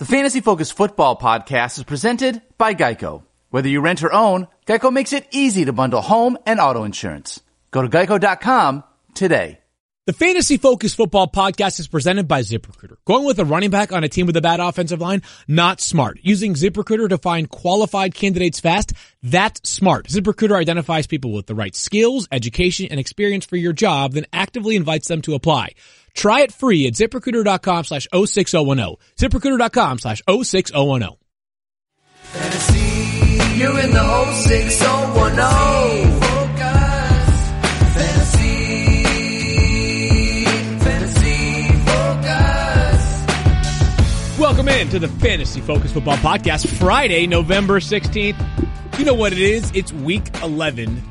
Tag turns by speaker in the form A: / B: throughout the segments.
A: The Fantasy Focus Football Podcast is presented by Geico. Whether you rent or own, Geico makes it easy to bundle home and auto insurance. Go to geico.com today.
B: The Fantasy Focus Football Podcast is presented by ZipRecruiter. Going with a running back on a team with a bad offensive line? Not smart. Using ZipRecruiter to find qualified candidates fast? That's smart. ZipRecruiter identifies people with the right skills, education, and experience for your job, then actively invites them to apply. Try it free at ziprecruiter.com slash 06010. ZipRecruiter.com slash 06010.
C: Fantasy, you're in the 06010. Focus. Fantasy, fantasy focus.
B: Welcome in to the Fantasy Focus Football Podcast, Friday, November 16th. You know what it is? It's week 11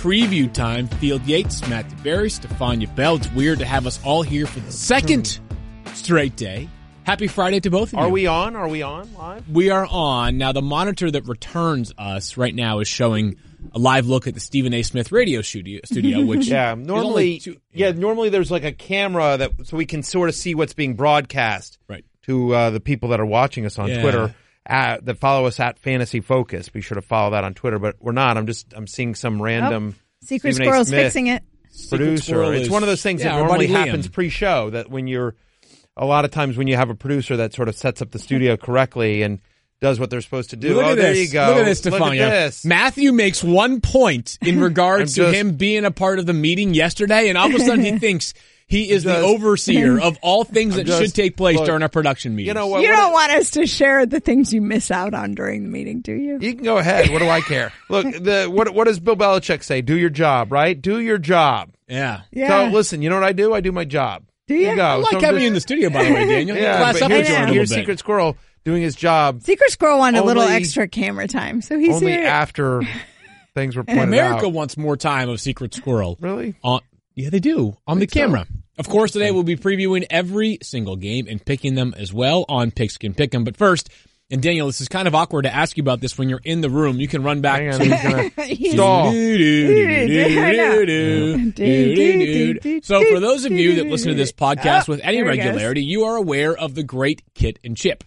B: preview time. Field Yates, Matt Berry, Stefania Bell. It's weird to have us all here for the second straight day. Happy Friday to both of you.
D: Are we on? Are we on live?
B: We are on. Now, the monitor that returns us right now is showing a live look at the Stephen A. Smith radio studio, studio which
D: Yeah, normally,
B: two-
D: yeah, normally there's like a camera that so we can sort of see what's being broadcast
B: Right.
D: to uh, the people that are watching us on
B: Yeah.
D: Twitter. At, that follow us at Fantasy Focus. Be sure to follow that on Twitter. But we're not. I'm just I'm seeing some random
E: Secret
D: Stephen
E: Squirrel's
D: Smith
E: fixing it.
D: producer. It's
B: is-
D: one of those things
B: yeah,
D: that normally
B: buddy Liam.
D: happens pre-show. That when you're a lot of times when you have a producer that sort of sets up the studio correctly and does what they're supposed to do.
B: Look
D: oh,
B: at
D: there
B: this.
D: you go.
B: Look at this,
D: Look at
B: Stefania.
D: this.
B: Matthew makes one point in regards
D: I'm
B: to
D: just-
B: him being a part of the meeting yesterday, and all of a sudden he thinks he is the overseer of all things that
D: just-
B: should take place
D: look,
B: during our production meeting.
D: You know what?
E: You
D: what
E: don't want us to share the things you miss out on during the meeting, do you?
D: You can go ahead. What do I care? Look, the what what does Bill Belichick say? Do your job, right? Do your job.
B: Yeah.
E: Yeah.
D: So listen, you know what I do? I do my job.
E: Do you?
D: Here go.
B: I like
D: So
B: having
D: just-
B: you in the studio, by the way, Daniel.
D: Yeah,
B: Class
D: but
B: up
D: here's,
B: you in a
D: here's. Secret Squirrel doing his job
E: Secret Squirrel wanted a little extra camera time, so he's
D: only
E: here.
D: after things were pointed
B: America
D: out.
B: wants more time of Secret Squirrel.
D: Really?
B: On, yeah, they do. On the camera. Of course, today we'll be previewing every single game and picking them as well on Pigskin Pick'em. But first, and Daniel, this is kind of awkward to ask you about this when you're in the room. You can run back
D: Hang on,
B: to
D: he's gonna stall.
B: So for those of you that listen to this podcast with any
E: there it goes.
B: regularity, you are aware of the great Kit and Chip.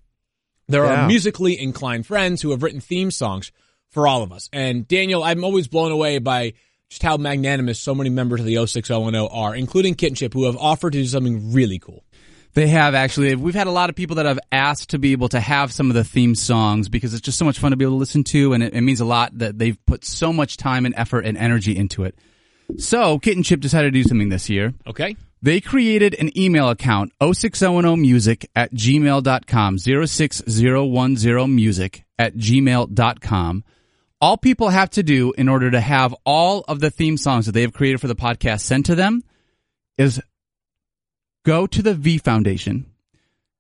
B: There are musically inclined friends who have written theme songs for all of us. And Daniel, I'm always blown away by just how magnanimous so many members of the 06010 are, including Kit and Chip, who have offered to do something really cool.
F: They have actually. We've had a lot of people that have asked to be able to have some of the theme songs because it's just so much fun to be able to listen to, and it, it means a lot that they've put so much time and effort and energy into it. So, Kit and Chip decided to do something this year.
B: Okay?
F: They created an email account, 06010music at gmail.com, 06010music at gmail.com. All people have to do in order to have all of the theme songs that they have created for the podcast sent to them is go to the V Foundation,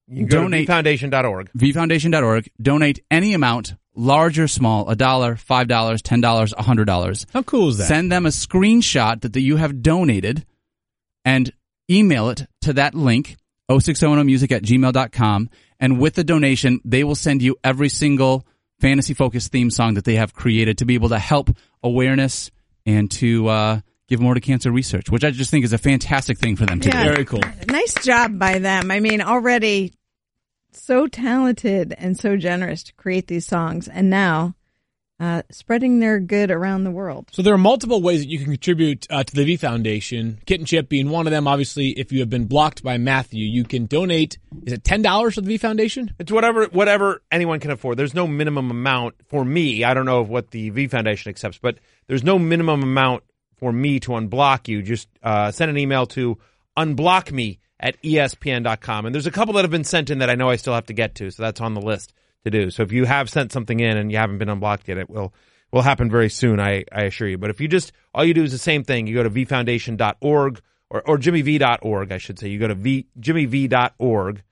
D: You go
F: Donate-
D: to vfoundation.org.
F: vfoundation.org, donate any amount, large or small, a dollar, five dollars, ten dollars, a hundred dollars.
B: How cool is that?
F: Send them a screenshot that, that you have donated and email it to that link, 060music at gmail.com. And with the donation, they will send you every single fantasy focused theme song that they have created to be able to help awareness and to uh, give more to cancer research, which I just think is a fantastic thing for them to
E: Yeah.
F: do.
B: Very cool.
E: nice job by them. I mean, already so talented and so generous to create these songs, and now uh, spreading their good around the world.
B: So there are multiple ways that you can contribute uh, to the V Foundation. Kit and Chip being one of them. Obviously, if you have been blocked by Matthew, you can donate. Is it ten dollars to the V Foundation?
D: It's whatever whatever anyone can afford. There's no minimum amount for me. I don't know what the V Foundation accepts, but there's no minimum amount for me to unblock you. Just uh, send an email to unblockme at E espn.com. And there's a couple that have been sent in that I know I still have to get to, so that's on the list to do. So if you have sent something in and you haven't been unblocked yet, it will will happen very soon, I, I assure you. But if you just all you do is the same thing, you go to vfoundation.org or, or jimmyv.org, I should say. You go to v, jimmyv.org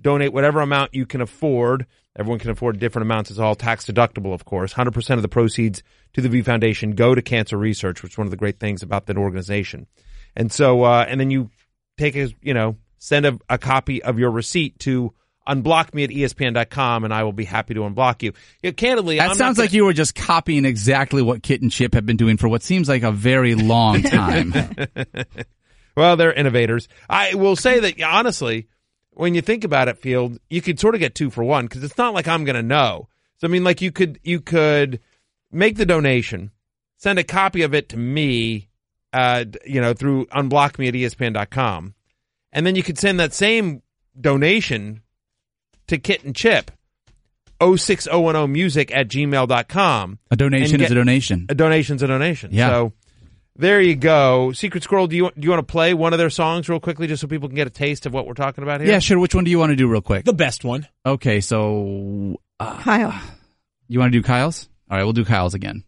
D: donate whatever amount you can afford. Everyone can afford different amounts. It's all tax deductible, of course. 100% of the proceeds to the V Foundation go to cancer research, which is one of the great things about that organization. And so, uh, and then you take a, you know, send a, a copy of your receipt to unblock me at espn.com and I will be happy to unblock you. Yeah, candidly,
F: That
D: I'm
F: sounds
D: not
F: like you were just copying exactly what Kit and Chip have been doing for what seems like a very long time.
D: Well, they're innovators. I will say that honestly, when you think about it, Field, you could sort of get two for one because it's not like I'm going to know. So I mean, like you could you could make the donation, send a copy of it to me, uh, you know, through unblock me at ESPN.com, and then you could send that same donation to Kit and Chip. 06010 music at gmail.com.
F: A donation
D: And
F: is a donation.
D: A donation's a donation.
F: Yeah.
D: So there you go. Secret Squirrel, do you do you want to play one of their songs real quickly just so people can get a taste of what we're talking about here?
F: Yeah, sure. Which one do you want to do real quick?
B: The best one.
F: Okay, so uh,
E: Kyle.
F: you want to do Kyle's? All right, we'll do Kyle's again.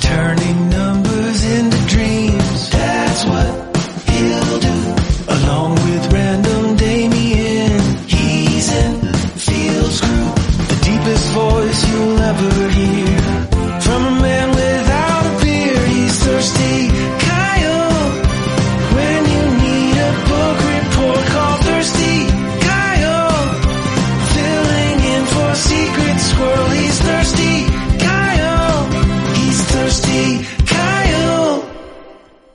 C: Turning numbers into dreams. That's what he'll do. Along with random Damien. He's in Fields Crew. The deepest voice you'll ever hear.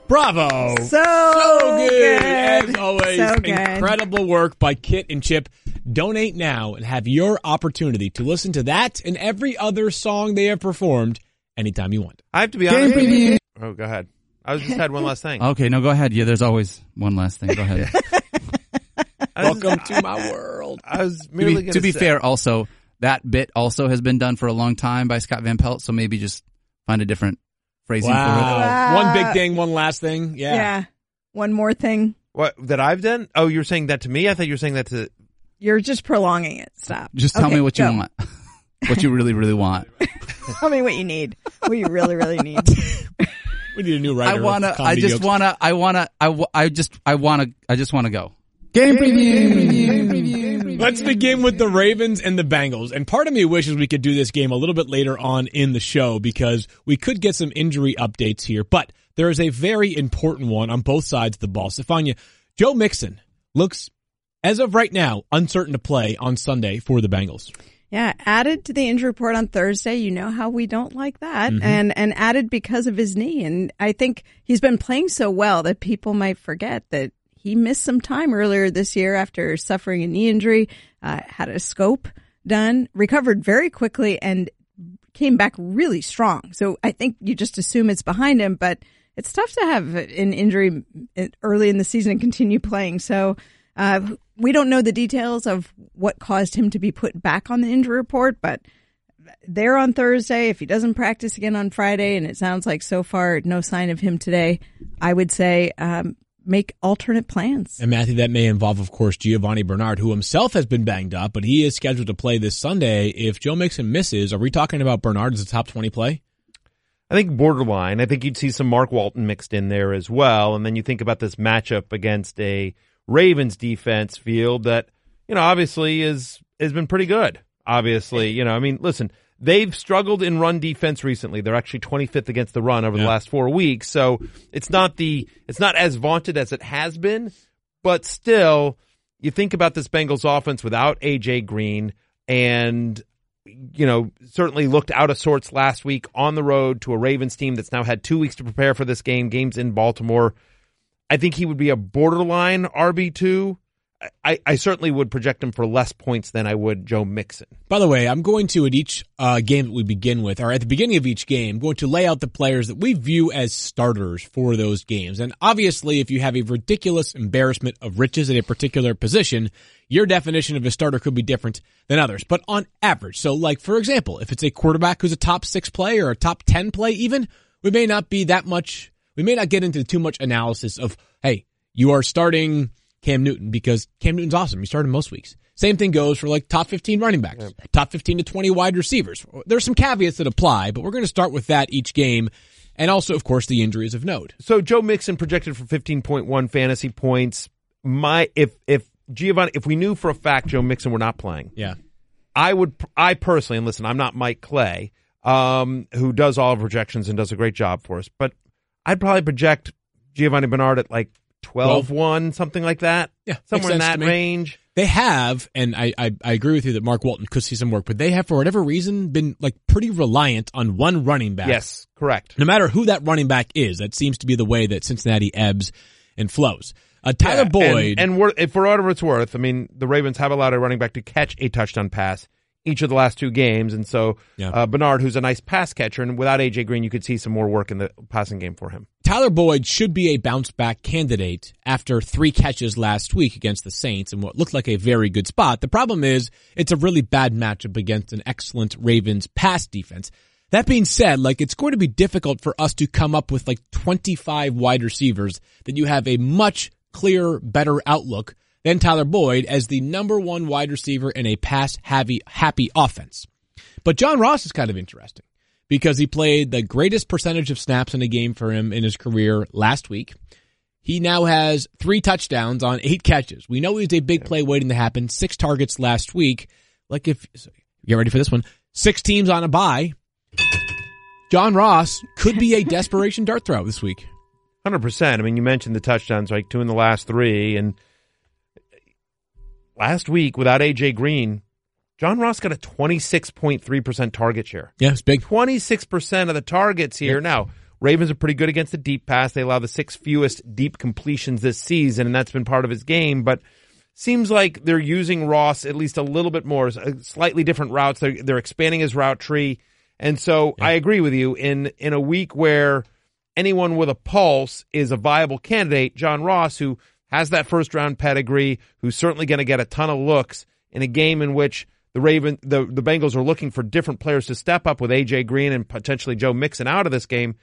B: Bravo.
E: So,
B: good.
E: good.
B: As always,
E: So good.
B: incredible work by Kit and Chip. Donate now and have your opportunity to listen to that and every other song they have performed anytime you want.
D: I have to be honest. Oh, go ahead. I was just had one last thing.
F: Okay, no, go ahead. Yeah, there's always one last thing. Go ahead.
B: Welcome to my world.
D: I was
F: to
D: merely
F: be,
D: gonna
F: to be
D: say-
F: fair, also that bit also has been done for a long time by Scott Van Pelt. So maybe just find a different phrasing for it.
B: Wow.
E: Wow.
B: One big thing, one last thing. Yeah.
E: Yeah. One more thing.
D: What that I've done? Oh, you're saying that to me? I thought you were saying that to.
E: You're just prolonging it. Stop.
F: Just tell
E: Okay,
F: me what you
E: go.
F: want. what you really, really want.
E: Tell me what you need. What you really, really need.
B: We need a new writer.
F: I wanna. I just
B: jokes.
F: wanna. I wanna. I, I just. I wanna. I just wanna go. Game preview.
B: Let's begin with the Ravens and the Bengals. And part of me wishes we could do this game a little bit later on in the show because we could get some injury updates here. But there is a very important one on both sides of the ball. Stefania, Joe Mixon looks, as of right now, uncertain to play on Sunday for the Bengals.
E: Yeah, added to the injury report on Thursday. You know how we don't like that,
B: Mm-hmm.
E: and and added because of his knee. And I think he's been playing so well that people might forget that he missed some time earlier this year after suffering a knee injury. Uh, had a scope done, recovered very quickly, and came back really strong. So I think you just assume it's behind him, but it's tough to have an injury early in the season and continue playing. So uh, we don't know the details of what caused him to be put back on the injury report, but there on Thursday, if he doesn't practice again on Friday, and it sounds like so far no sign of him today, I would say um, make alternate plans.
B: And Matthew, that may involve, of course, Giovani Bernard, who himself has been banged up, but he is scheduled to play this Sunday. If Joe Mixon misses, are we talking about Bernard as a top 20 play?
D: I think borderline. I think you'd see some Mark Walton mixed in there as well, and then you think about this matchup against a Ravens defense field that you know obviously is has been pretty good. Obviously, you know, I mean, listen, they've struggled in run defense recently. They're actually 25th against the run over the last four weeks, so it's not the it's not as vaunted as it has been, but still, you think about this Bengals offense without AJ Green and you know, certainly looked out of sorts last week on the road to a Ravens team that's now had two weeks to prepare for this game. Games in Baltimore. I think he would be a borderline RB two. I, I certainly would project him for less points than I would Joe Mixon.
B: By the way, I'm going to at each uh, game that we begin with, or at the beginning of each game, going to lay out the players that we view as starters for those games. And obviously, if you have a ridiculous embarrassment of riches at a particular position, your definition of a starter could be different than others. But on average, so like for example, if it's a quarterback who's a top six play or a top ten play, even we may not be that much. We may not get into too much analysis of, hey, you are starting Cam Newton because Cam Newton's awesome. You start him most weeks. Same thing goes for like top 15 running backs, top 15 to 20 wide receivers. There's some caveats that apply, but we're going to start with that each game. And also, of course, the injuries of note.
D: So Joe Mixon projected for 15.1 fantasy points. My if if Giovani if we knew for a fact Joe Mixon were not playing,
B: Yeah.
D: I would, I personally, and listen, I'm not Mike Clay, um, who does all of projections and does a great job for us, but I'd probably project Giovani Bernard at like 12 1, something like that.
B: Yeah,
D: Somewhere in that range.
B: They have, and I, I, I agree with you that Mark Walton could see some work, but they have, for whatever reason, been like pretty reliant on one running back.
D: Yes, correct.
B: no matter who that running back is, that seems to be the way that Cincinnati ebbs and flows. Uh, Tyler
D: Yeah,
B: Boyd.
D: And, and for whatever it's worth, I mean, the Ravens have allowed a running back to catch a touchdown pass each of the last two games. And so
B: Yeah.
D: uh, Bernard, who's a nice pass catcher, and without A.J. Green, you could see some more work in the passing game for him.
B: Tyler Boyd should be a bounce back candidate after three catches last week against the Saints in what looked like a very good spot. The problem is it's a really bad matchup against an excellent Ravens pass defense. That being said, like it's going to be difficult for us to come up with like 25 wide receivers that you have a much clearer, better outlook than Tyler Boyd as the number one wide receiver in a pass heavy, happy offense. But John Ross is kind of interesting because he played the greatest percentage of snaps in a game for him in his career last week. He now has three touchdowns on eight catches. We know he's a big play waiting to happen. Six targets last week. Like if, get ready for this one. Six teams on a bye. John Ross could be a desperation dart throw this week.
D: Hundred percent. I mean, you mentioned the touchdowns, like two in the last three, and last week without AJ Green, John Ross got a twenty six point three percent target share.
B: Yeah, it's big.
D: Twenty six percent of the targets here. Now, Ravens are pretty good against the deep pass. They allow the sixth fewest deep completions this season, and that's been part of his game. But seems like they're using Ross at least a little bit more, uh, slightly different routes. They're they're expanding his route tree, and so I agree with you. In in a week where anyone with a pulse is a viable candidate, John Ross, who has that first round pedigree, who's certainly going to get a ton of looks in a game in which the Raven, the, the Bengals are looking for different players to step up with AJ Green and potentially Joe Mixon out of this game.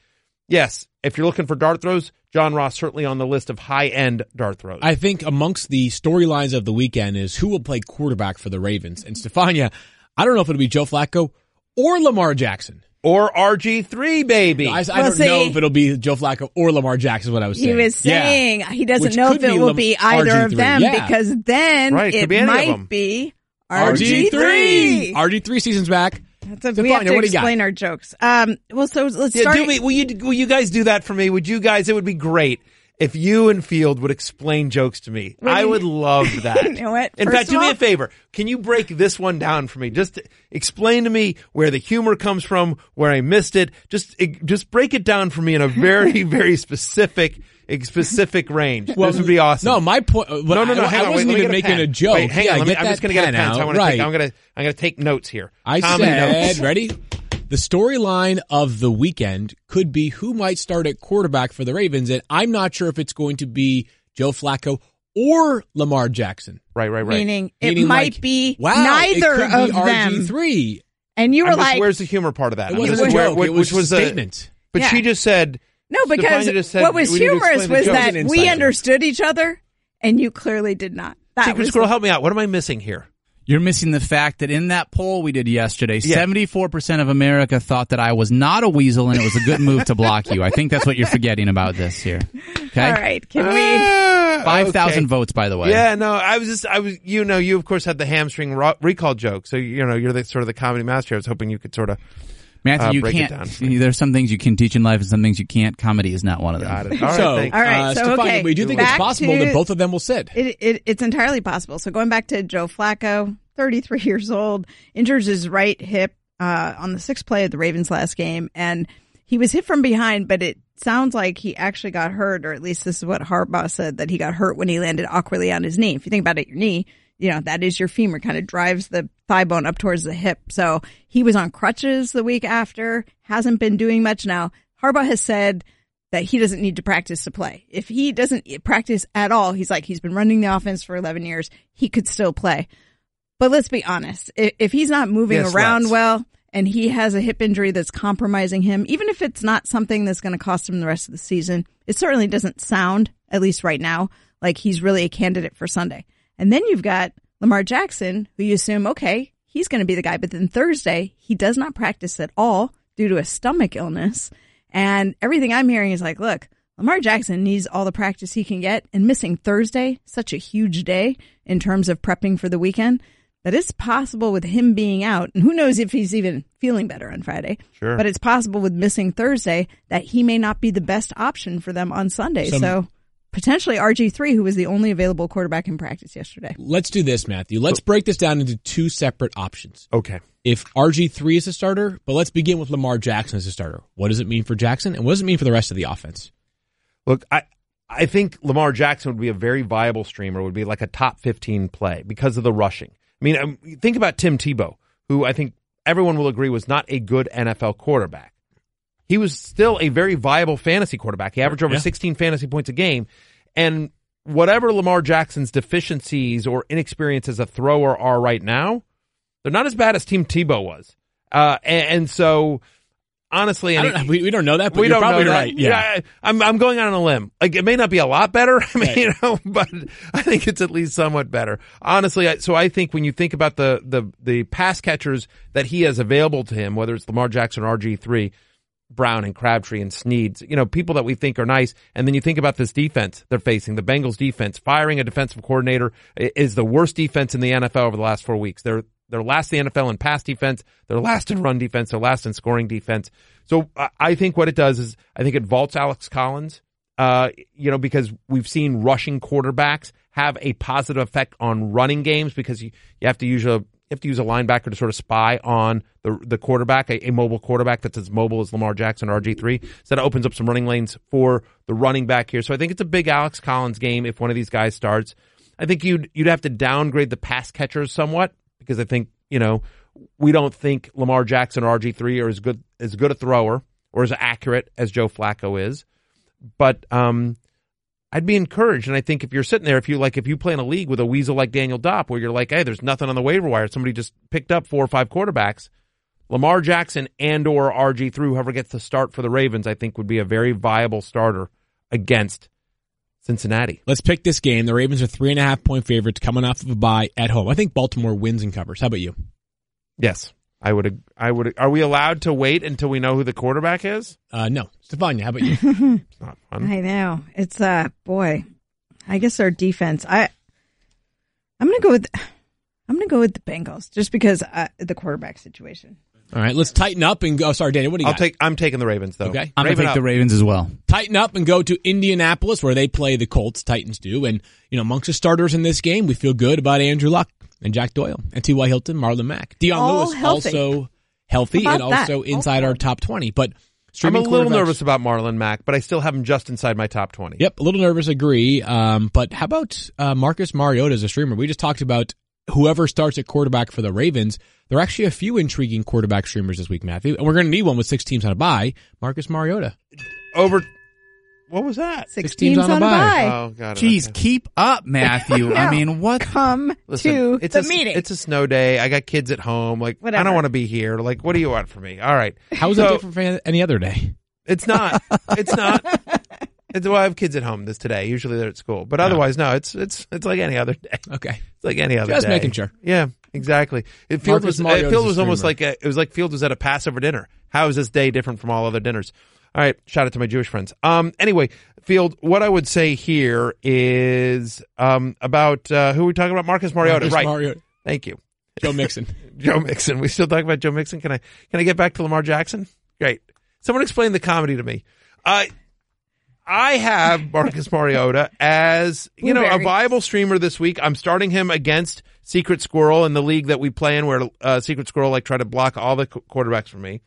D: Yes, if you're looking for dart throws, John Ross certainly on the list of high end dart throws.
B: I think amongst the storylines of the weekend is who will play quarterback for the Ravens. And Stefania, I don't know if it'll be Joe Flacco or Lamar Jackson.
D: Or RG3, baby.
B: I, I
E: Well,
B: don't know if it'll be Joe Flacco or Lamar Jackson. Is what I was saying.
E: He
B: saying.
E: was
B: Yeah.
E: saying he doesn't
B: Which
E: know if it
B: be
E: will
B: Lam-
E: be either of
B: RG3,
E: them
B: yeah.
E: because then
D: Right,
E: it
D: be any of
E: might be
B: RG3.
E: RG3.
B: RG3 season's back.
E: That's a, we have to
B: what do you got?
E: explain our jokes. Um, well, so let's
D: Yeah,
E: start.
D: do me, will you will you guys do that for me? Would you guys? It would be great if you and Field would explain jokes to me.
E: Well,
D: I
E: you-
D: would love that.
E: You know what?
D: In
E: First
D: fact,
E: of
D: do me a favor. Can you break this one down for me? Just explain to me where the humor comes from, where I missed it. Just just break it down for me in a very very specific specific range. Well, this would be awesome.
B: No, my point.
D: No, no, no.
B: I,
D: hang
B: I
D: on,
B: wasn't
D: wait,
B: even making
D: pen.
B: a joke.
D: Wait, hang
B: yeah,
D: on. Let me, I'm just going to get a
B: pen
D: pen. So I
B: out.
D: want to
B: right.
D: take. I'm going to. I'm going to take notes here.
B: I
D: Common
B: said,
D: notes.
B: ready? The storyline of the weekend could be who might start at quarterback for the Ravens, and I'm not sure if it's going to be Joe Flacco or Lamar Jackson.
D: Right, right, right.
E: Meaning it
B: Meaning
E: might
B: like,
E: be
B: wow,
E: neither
B: it could
E: of
B: be
E: them.
B: RG3.
E: And you were
D: I'm just-
E: like,
D: where's the humor part of that?
B: It wasn't
D: just-
B: a joke.
D: which
B: it was
D: was
B: a statement.
D: But
E: Yeah.
D: she just said
E: no, because
D: just said
E: what was
D: we need to
E: humorous was that
B: It was an
E: we understood each other and you clearly did not. That
D: Secret
E: was
D: Squirrel, help me out. What am I missing here?
F: You're missing the fact that in that poll we did yesterday,
D: Yeah.
F: 74% of America thought that I was not a weasel and it was a good move to block you. I think that's what you're forgetting about this here. Okay?
E: All right. Can we?
F: Ah, 5,000
D: Okay.
F: votes, by the way.
D: Yeah, no, I was just, I was, you know, you of course had the hamstring ro- recall joke, so you know you're the sort of the comedy master. I was hoping you could sort of
F: Matthew,
D: Uh,
F: you
D: break
F: can't.
D: down for me.
F: There's some things you can teach in life and some things you can't. Comedy is not one of them.
D: got it. All right,
B: so.
E: All right,
B: uh,
E: so,
B: Stefania,
E: okay,
B: we do think
E: back
B: it's possible
E: to-
B: that both of them will sit.
E: It, it, it's entirely possible. So going back to Joe Flacco, 33 years old, injures his right hip uh, on the sixth play of the Ravens last game, and he was hit from behind, but it sounds like he actually got hurt, or at least this is what Harbaugh said that he got hurt when he landed awkwardly on his knee. If you think about it, your knee, you know that is your femur, kind of drives the thigh bone up towards the hip. So he was on crutches the week after, hasn't been doing much now. Harbaugh has said that he doesn't need to practice to play. If he doesn't practice at all, he's like, he's been running the offense for 11 years. He could still play. But let's be honest. If, he's not moving
D: Yes,
E: around
D: let's.
E: well and he has a hip injury that's compromising him, even if it's not something that's going to cost him the rest of the season, it certainly doesn't sound, at least right now, like he's really a candidate for Sunday. And then you've got Lamar Jackson, who you assume, okay, he's going to be the guy. But then Thursday, he does not practice at all due to a stomach illness. And everything I'm hearing is like, look, Lamar Jackson needs all the practice he can get and missing Thursday, such a huge day in terms of prepping for the weekend, that it's possible with him being out. And who knows if he's even feeling better on Friday.
D: Sure.
E: But it's possible with missing Thursday that he may not be the best option for them on Sunday.
B: Some-
E: so potentially RG3, who was the only available quarterback in practice yesterday.
B: Let's do this, Matthew. Let's break this down into two separate options.
D: Okay.
B: If RG3 is a starter, but let's begin with Lamar Jackson as a starter. What does it mean for Jackson and what does it mean for the rest of the offense?
D: Look, I I think Lamar Jackson would be a very viable streamer, would be like a top 15 play because of the rushing. I mean, um, think about Tim Tebow, who I think everyone will agree was not a good NFL quarterback. He was still a very viable fantasy quarterback. He averaged over
B: Yeah.
D: 16 fantasy points a game. And whatever Lamar Jackson's deficiencies or inexperience as a thrower are right now, they're not as bad as Tim Tebow was. Uh, and, and so, honestly,
B: I
D: and
B: don't, we, we don't know that, but
D: we
B: you're
D: don't
B: probably
D: know that.
B: right. Yeah.
D: I, am I'm going out on a limb. Like it may not be a lot better. I mean,
B: Right.
D: you know, but I think it's at least somewhat better. Honestly, I, so I think when you think about the the the pass catchers that he has available to him, whether it's Lamar Jackson or RG three. Brown and Crabtree and Sneads, you know, people that we think are nice. And then you think about this defense they're facing, the Bengals defense, firing a defensive coordinator is the worst defense in the NFL over the last four weeks. They're, they're last in the NFL in pass defense. They're last in run defense. They're last in scoring defense. So I- think what it does is I think it vaults Alex Collins, uh, you know, because we've seen rushing quarterbacks have a positive effect on running games because you, you have to use a, have to use a linebacker to sort of spy on the the quarterback, a, a mobile quarterback that's as mobile as Lamar Jackson or RG3. So that opens up some running lanes for the running back here. So I think it's a big Alex Collins game if one of these guys starts. I think you'd you'd have to downgrade the pass catchers somewhat because I think, you know, we don't think Lamar Jackson or RG3 are as good as good a thrower or as accurate as Joe Flacco is. But um I'd be encouraged. And I think if you're sitting there, if you like, if you play in a league with a weasel like Daniel Dopp, where you're like, hey, there's nothing on the waiver wire, somebody just picked up four or five quarterbacks, Lamar Jackson and or RG3 whoever gets the start for the Ravens, I think would be a very viable starter against Cincinnati.
B: Let's pick this game. The Ravens are three and a half point favorites coming off of a bye at home. I think Baltimore wins and covers. How about you?
D: Yes, I would. I would. Are we allowed to wait until we know who the quarterback is?
B: Uh, no. Stefania, how about you?
D: It's not fun.
E: I know. It's uh boy. I guess our defense. I I'm gonna go with I'm gonna go with the Bengals just because uh, the quarterback situation.
B: All right, let's tighten up and go. Sorry, Daniel, what do you
D: I'll
B: got?
D: take. I'm taking the Ravens though.
B: Okay.
F: I'm going to
D: Raven
F: take the. Ravens as well.
B: tighten up and go to Indianapolis where they play the Colts. Titans do, and you know amongst the starters in this game, we feel good about Andrew Luck and Jack Doyle and T.Y. Hilton, Marlon Mack, Dion
E: All
B: Lewis
E: healthy.
B: also healthy and
E: that?
B: also inside our top twenty. But
D: I'm a little nervous about Marlon Mack, but I still have him just inside my top twenty.
B: Yep, a little nervous. Agree. Um, but how about uh, Marcus Mariota as a streamer? We just talked about whoever starts at quarterback for the Ravens. There are actually a few intriguing quarterback streamers this week, Matthew, and we're going to need one with six teams on a bye. Marcus Mariota.
D: Over. What was that?
E: Six,
B: Six teams
E: teams,
B: on a
E: on,
B: bye.
E: bye.
D: Oh God.
F: Jeez,
D: okay.
F: keep up, Matthew. I mean, what?
E: Come
D: Listen,
E: to
D: it's
E: the
D: a,
E: meeting.
D: It's a snow day. I got kids at home. Like I don't want to be here. Like what do you want from me? All right.
B: How is
D: So,
B: that different from any other day?
D: It's not. It's not. It's well, I have kids at home this today. Usually they're at school, but otherwise, no. It's it's it's like any other day.
B: Okay.
D: It's like any other
B: Just
D: day.
B: making sure.
D: Yeah, exactly. It Field
B: Marcus
D: was
B: Mariota's
D: Field was almost like a, it was like Field was at a Passover dinner. How is this day different from all other dinners? All right, shout out to my Jewish friends. Um, anyway, Field, what I would say here is um about uh, who are we talking about? Marcus Mariota,
B: Marcus
D: right?
B: Mariota.
D: Thank you,
B: Joe Mixon.
D: Joe Mixon. We still talk about Joe Mixon. Can I can I get back to Lamar Jackson? Great. Someone explain the comedy to me. Uh, I have Marcus Mariota as you know a viable streamer this week. I'm starting him against Secret Squirrel in the league that we play in, where uh, Secret Squirrel like try to block all the qu- quarterbacks for me.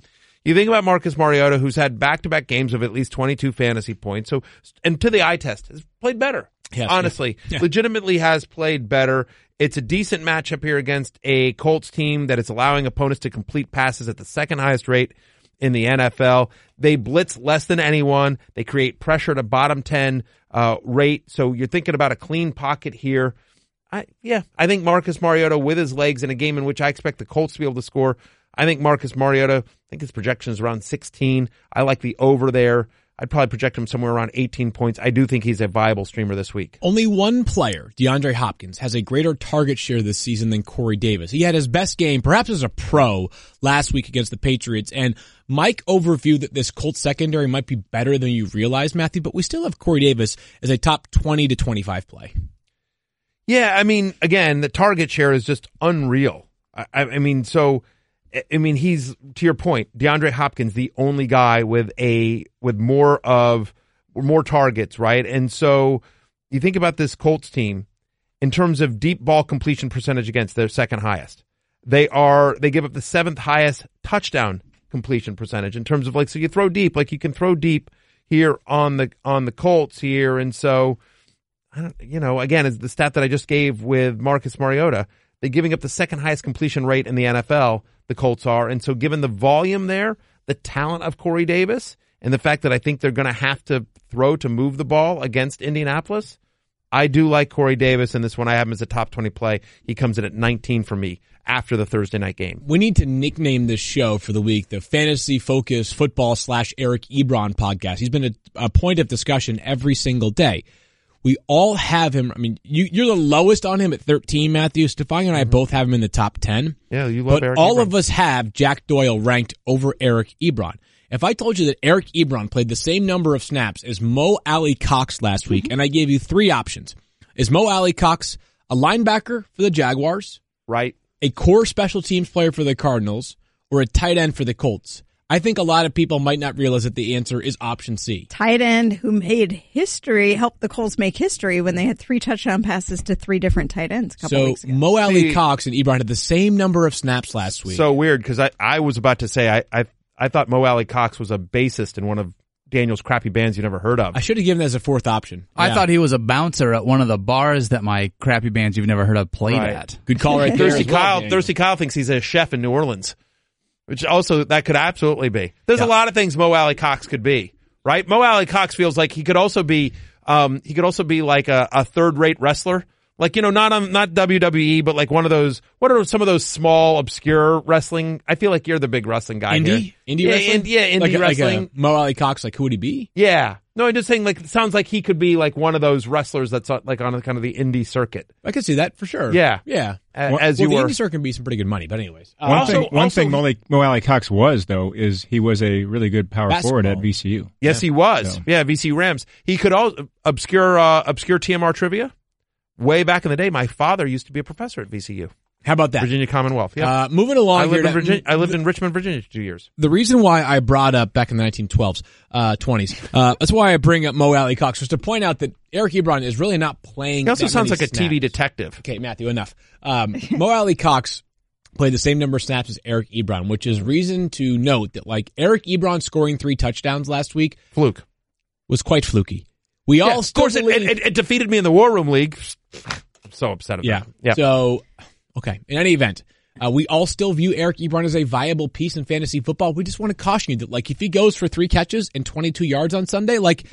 D: You think about Marcus Mariota, who's had back-to-back games of at least 22 fantasy points. So, and to the eye test, has played better.
B: Yes,
D: honestly,
B: yeah.
D: legitimately has played better. It's a decent matchup here against a Colts team that is allowing opponents to complete passes at the second highest rate in the NFL. They blitz less than anyone. They create pressure at a bottom 10 uh, rate. So you're thinking about a clean pocket here. I, yeah, I think Marcus Mariota with his legs in a game in which I expect the Colts to be able to score. I think Marcus Mariota, I think his projection is around 16. I like the over there. I'd probably project him somewhere around 18 points. I do think he's a viable streamer this week.
B: Only one player, DeAndre Hopkins, has a greater target share this season than Corey Davis. He had his best game, perhaps as a pro, last week against the Patriots. And Mike overviewed that this Colts secondary might be better than you realize, Matthew, but we still have Corey Davis as a top 20 to 25 play.
D: Yeah, I mean, again, the target share is just unreal. I, I I mean, so I- mean, he's to your point, DeAndre Hopkins, the only guy with a with more of more targets, right? And so you think about this Colts team in terms of deep ball completion percentage against their second highest. They are they give up the seventh highest touchdown completion percentage in terms of like so you throw deep, like you can throw deep, here on the on the Colts here, and so I don't, you know, again, it's the stat that I just gave with Marcus Mariota. They're giving up the second highest completion rate in the NFL. The Colts are, and so given the volume there, the talent of Corey Davis, and the fact that I think they're going to have to throw to move the ball against Indianapolis, I do like Corey Davis, and this one I have him as a top 20 play. He comes in at 19 for me after the Thursday night game.
B: We need to nickname this show for the week the Fantasy Focus Football slash Eric Ebron podcast. He's been a, a point of discussion every single day. We all have him. I mean, you, you're the lowest on him at 13, Matthew. Stefan and I mm-hmm. both have him in the top 10.
D: Yeah, you love
B: But
D: Eric
B: all
D: Ebron.
B: of us have Jack Doyle ranked over Eric Ebron. If I told you that Eric Ebron played the same number of snaps as Mo Alie-Cox last week, mm-hmm. and I gave you three options, is Mo Alie-Cox a linebacker for the Jaguars,
D: right?
B: a core special teams player for the Cardinals, or a tight end for the Colts? I think a lot of people might not realize that the answer is option C.
E: Tight end who made history, helped the Colts make history when they had three touchdown passes to three different tight ends a couple
B: So
E: weeks ago.
B: Mo Alley
D: See-
B: Cox and Ebron had the same number of snaps last week.
D: So weird because I, I was about to say I, I I thought Mo Alie-Cox was a bassist in one of Daniel's crappy bands you never heard of.
B: I should have given it as a fourth option.
F: I
B: Yeah.
F: thought he was a bouncer at one of the bars that my crappy bands you've never heard of played
D: Right.
F: at.
B: good call right there.
D: Thirsty
B: as well,
D: Kyle
B: Daniel.
D: Thirsty Kyle thinks he's a chef in New Orleans, which also that could absolutely be. There's a lot of things Mo Alie-Cox could be, right? Mo Alie-Cox feels like he could also be um he could also be like a, a third rate wrestler. Like you know, not on not WWE, but like one of those. What are some of those small, obscure wrestling? I feel like you're the big wrestling guy
B: Indie?
D: here.
B: Indie
D: yeah,
B: wrestling?
D: in- yeah, indie
B: like,
D: wrestling.
B: Like a Mo Alie-Cox, like who would he be?
D: Yeah. No, I'm just saying, like, it sounds like he could be like one of those wrestlers that's uh, like on a, kind of the indie circuit.
B: I could see that for sure.
D: Yeah.
B: Yeah.
D: A-
B: Well-
D: as
B: well,
D: you
B: the
D: were.
B: indie circuit can be some pretty good money, but anyways. Uh,
G: One
D: Also-
G: thing, one
D: also-
G: thing Mo, Mo Alie-Cox was though is he was a really good power forward at VCU.
D: Yes, he was.
G: So-
D: Yeah, VCU Rams. He could all obscure uh, obscure TMR trivia. Way back in the day, my father used to be a professor at VCU,
B: how about that?
D: Virginia Commonwealth. Yeah,
B: Uh, moving along
D: I lived in
B: to-
D: Virginia. I lived in Richmond, Virginia, for two years.
B: the reason why I brought up back in the 1912s, uh, 20s, uh, that's why I bring up Mo Alie-Cox, was to point out that Eric Ebron is really not playing.
D: He also
B: that
D: sounds like a TV detective.
B: Okay, Matthew, enough. Um, Mo Alie-Cox played the same number of snaps as Eric Ebron, which is reason to note that like Eric Ebron scoring three touchdowns last week
D: Fluke.
B: was quite fluky. We all
D: Yeah, of course, it,
B: believe-
D: it, it, it defeated me in the War Room League. I'm so upset about
B: Yeah.
D: it. Yeah.
B: So, okay. In any event, uh, we all still view Eric Ebron as a viable piece in fantasy football. We just want to caution you that, like, if he goes for three catches and 22 yards on Sunday, like,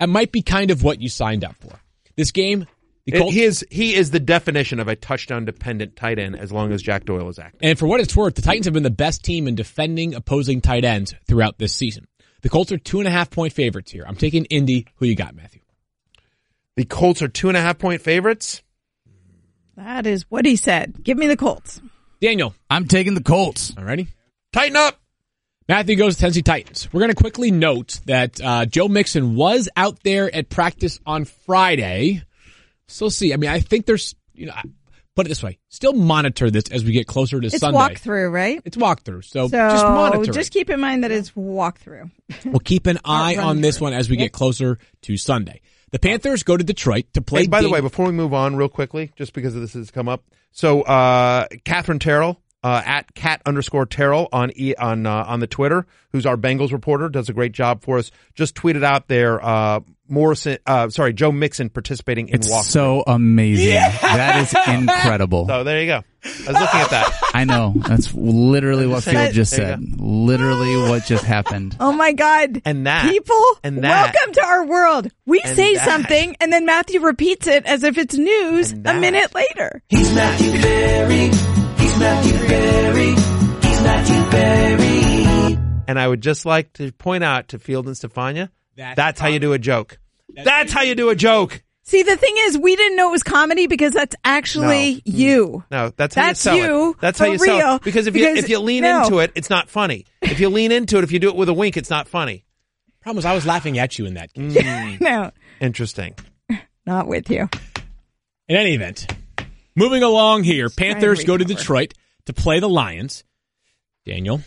B: it might be kind of what you signed up for. This game, Colts,
D: he is he is the definition of a touchdown dependent tight end as long as Jack Doyle is active.
B: and for what it's worth, the Titans have been the best team in defending opposing tight ends throughout this season. The Colts are two and a half point favorites here. I'm taking Indy. Who you got, Matthew?
D: The Colts are two and a half point favorites.
E: That is what he said. Give me the Colts.
B: Daniel.
F: I'm taking the Colts.
B: Alrighty.
D: Tighten up.
B: Matthew goes to Tennessee Titans. We're going to quickly note that uh, Joe Mixon was out there at practice on Friday. So see, I mean, I think there's, you know, I- put it this way, still monitor this as we get closer to Sunday.
E: It's walkthrough, right?
B: It's walkthrough, so,
E: So
B: just monitor.
E: just
B: it.
E: keep in mind that it's walkthrough.
B: We'll keep an eye on this one as we get closer to Sunday. The Panthers go to Detroit to play.
D: Hey, by the way, before we move on, real quickly, just because this has come up, so uh, Katherine Terrell uh, at cat underscore Terrell on e, on uh, on the Twitter, who's our Bengals reporter, does a great job for us. Just tweeted out there, uh, Morrison, uh, sorry, Joe Mixon participating in
F: It's
D: walk.
F: so amazing. That is incredible.
D: So there you go. I was looking at that.
F: I know. That's literally what
D: saying.
F: Phil just
D: There
F: said. Literally what just happened.
E: Oh my God.
D: And that.
E: People,
D: And that.
E: welcome to our world. We say
D: that.
E: something and then Matthew repeats it as if it's news a minute later.
C: He's Matthew Perry. He's Matthew Perry. He's Matthew Perry.
D: And I would just like to point out to Field and Stefania,
B: That's
D: that's, how you do a joke. That's, how you do a joke.
E: See, the thing is, we didn't know it was comedy because that's actually
D: No.
E: you.
D: No, that's how
E: That's
D: you sell
E: you,
D: it. That's how
E: for
D: you sell
E: real,
D: it. Because if you if you lean
E: no.
D: into it, it's not funny. If you lean into it, if you do it with a wink, it's not funny.
B: problem is I was laughing at you in that case.
D: Mm.
E: No,
D: Interesting.
E: not with you.
B: In any event, moving along here, Panthers go to. Detroit to play the Lions. Daniel,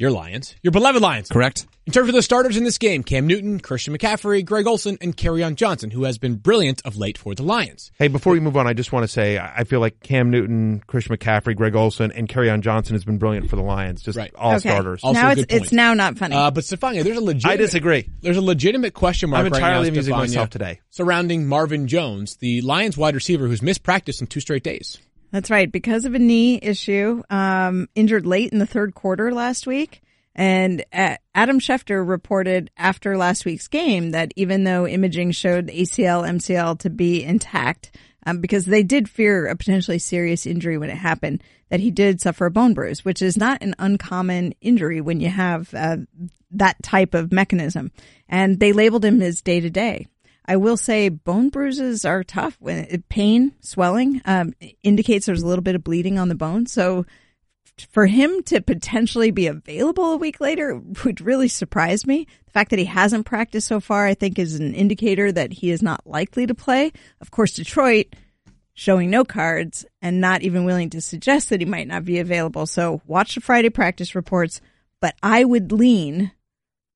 B: Your Lions. Your beloved Lions.
F: Correct.
B: In terms of the starters in this game, Cam Newton, Christian McCaffrey, Greg Olsen, and Kerryon Johnson, who has been brilliant of late for the Lions.
D: Hey, before we move on, I just want to say I I feel like Cam Newton, Christian McCaffrey, Greg Olsen, and on Johnson has been brilliant for the Lions. Just
B: Right.
D: all
E: Okay.
D: starters.
B: Also
E: now
B: a
E: it's it's now not funny.
B: Uh, but Stefania, there's a legitimate.
D: I disagree.
B: There's a legitimate question mark
D: I'm
B: right
D: entirely
B: now,
D: amusing
B: Stefania,
D: myself today.
B: surrounding Marvin Jones, the Lions wide receiver who's missed practice in two straight days.
E: That's right. Because of a knee issue, um, injured late in the third quarter last week. And uh, Adam Schefter reported after last week's game that even though imaging showed ACL, MCL to be intact, um, because they did fear a potentially serious injury when it happened, that he did suffer a bone bruise, which is not an uncommon injury when you have uh, that type of mechanism. And they labeled him as day to day. I will say bone bruises are tough when it, pain, swelling, um, indicates there's a little bit of bleeding on the bone. So for him to potentially be available a week later would really surprise me. The fact that he hasn't practiced so far, I think is an indicator that he is not likely to play. Of course, Detroit showing no cards and not even willing to suggest that he might not be available. So watch the Friday practice reports, but I would lean,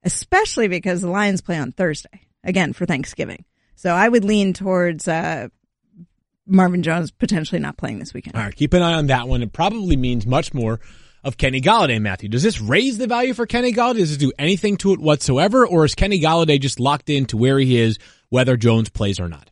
E: especially because the Lions play on Thursday again for Thanksgiving. So I would lean towards, uh, Marvin Jones potentially not playing this weekend.
B: All right, keep an eye on that one. It probably means much more of Kenny Golladay, Matthew. Does this raise the value for Kenny Golladay? Does it do anything to it whatsoever? Or is Kenny Golladay just locked into where he is, whether Jones plays or not?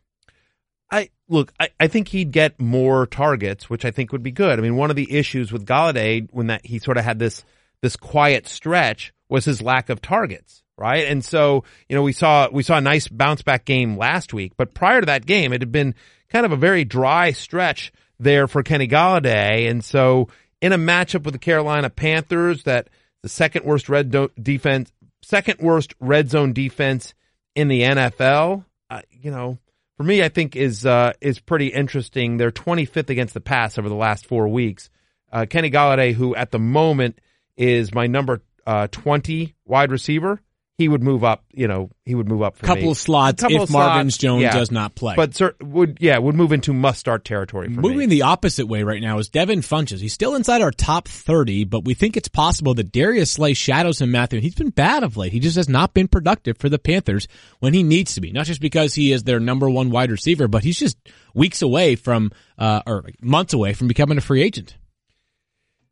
D: I look. I, I think he'd get more targets, which I think would be good. I mean, one of the issues with Golladay when that he sort of had this this quiet stretch was his lack of targets, right? And so you know we saw we saw a nice bounce back game last week, but prior to that game, it had been kind of a very dry stretch there for Kenny Golladay, and so in a matchup with the Carolina Panthers, that the second worst red do- defense, second worst red zone defense in the NFL, uh, you know for me, I think is uh, is pretty interesting. They're 25th against the pass over the last four weeks. Uh, Kenny Golladay, who at the moment is my number uh, 20 wide receiver, he would move up. You know, he would move up for
B: couple
D: me.
B: of slots
D: Couple
B: if
D: of
B: Marvin
D: slots,
B: Jones
D: yeah.
B: does not play.
D: but cer- would yeah would move into must start territory for
B: Moving
D: me.
B: the opposite way right now is Devin Funchess. He's still inside our top 30, but we think it's possible that Darius Slay shadows him, Matthew. He's been bad of late. He just has not been productive for the Panthers when he needs to be. Not just because he is their number one wide receiver, but he's just weeks away from, uh, or months away from becoming a free agent.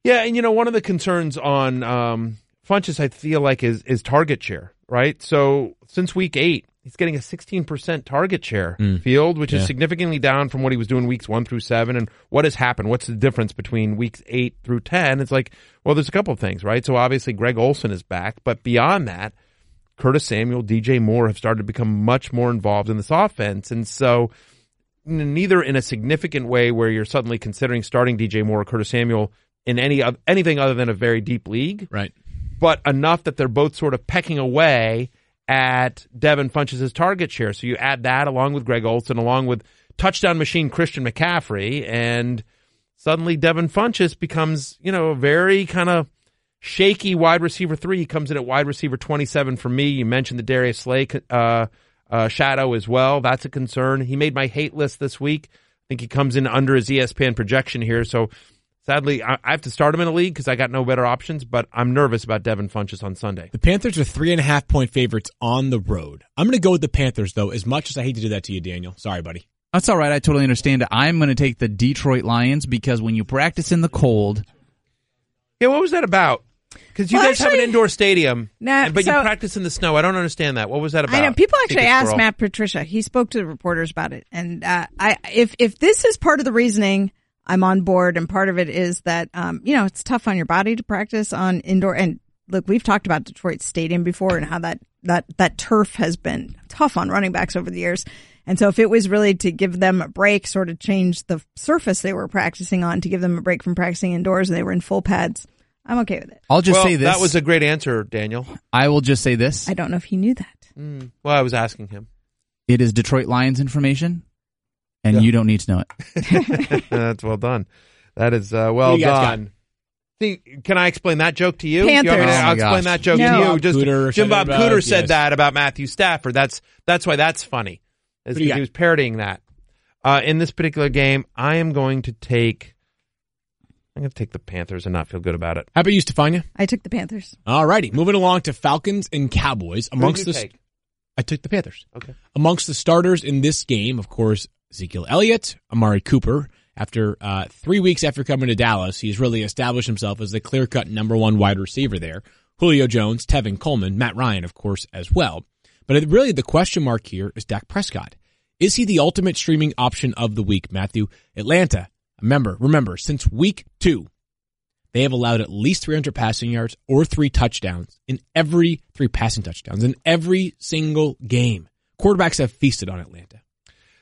D: Yeah, and you know, one of the concerns on um, Funchess, I feel like, is is target share, right? So since week eight, he's getting a 16% target share mm. field, which
B: Yeah.
D: is significantly down from what he was doing weeks one through seven. And what has happened? What's the difference between weeks eight through 10? It's like, well, there's a couple of things, right? So obviously, Greg Olsen is back, but beyond that, Curtis Samuel, DJ Moore have started to become much more involved in this offense. And so, neither in a significant way where you're suddenly considering starting DJ Moore or Curtis Samuel in any anything other than a very deep league,
B: Right.
D: But enough that they're both sort of pecking away at Devin Funchess' target share. So you add that along with Greg Olsen, along with touchdown machine Christian McCaffrey, and suddenly Devin Funchess becomes, you know, a very kind of shaky wide receiver three. He comes in at wide receiver 27 for me. You mentioned the Darius Slay uh, uh, shadow as well. That's a concern. He made my hate list this week. I think he comes in under his ESPN projection here. So sadly, I, I have to start him in a league because I got no better options, but I'm nervous about Devin Funchess on Sunday.
B: The Panthers are three and a half point favorites on the road. I'm going to go with the Panthers though, as much as I hate to do that to you, Daniel. Sorry, buddy.
F: That's all right. I totally understand. I'm going to take the Detroit Lions because when you practice in the cold,
D: Yeah, what was that about? Because you
E: Well,
D: guys have an indoor stadium,
E: Nah,
D: but you practice in the snow. I don't understand that. What was that about?
E: I know people actually asked
D: squirrel.
E: Matt Patricia. He spoke to the reporters about it, and uh, I if if this is part of the reasoning, I'm on board. And part of it is that um, you know it's tough on your body to practice on indoor. And look, we've talked about Detroit Stadium before and how that that that turf has been tough on running backs over the years. And so if it was really to give them a break, sort of change the surface they were practicing on to give them a break from practicing indoors and they were in full pads, I'm okay with it.
F: I'll just
D: well,
F: say this.
D: that was a great answer, Daniel.
F: I will just say this.
E: I don't know if he knew that.
D: Well, I was asking him.
F: It is Detroit Lions information, and
D: Yeah.
F: you don't need to know it.
D: That's well done. That is uh, well
B: you
D: done. See, can I explain that joke to you? You want me to-
E: Panthers.
F: Oh
D: I'll explain
F: gosh.
D: that joke
E: No.
D: to you. Just
B: Cooter
D: Jim
B: said
D: Bob
B: about-
D: Cooter said
B: yes.
D: that about Matthew Stafford. That's that's why that's funny. Is
B: What do you
D: because he was parodying that. Uh, in this particular game, I am going to take I'm going to take the Panthers and not feel good about it.
B: How about you, Stefania?
E: I took the Panthers.
B: All righty. Moving along to Falcons and Cowboys. Amongst
D: Who'd
B: the
D: take?
B: I took the Panthers.
D: Okay.
B: Amongst the starters in this game, of course, Ezekiel Elliott, Amari Cooper. After uh, three weeks after coming to Dallas, he's really established himself as the clear cut number one wide receiver there. Julio Jones, Tevin Coleman, Matt Ryan, of course, as well. But really, the question mark here is Dak Prescott. Is he the ultimate streaming option of the week, Matthew? Atlanta, remember, remember, since week two, they have allowed at least 300 passing yards or three touchdowns in every three passing touchdowns in every single game. Quarterbacks have feasted on Atlanta.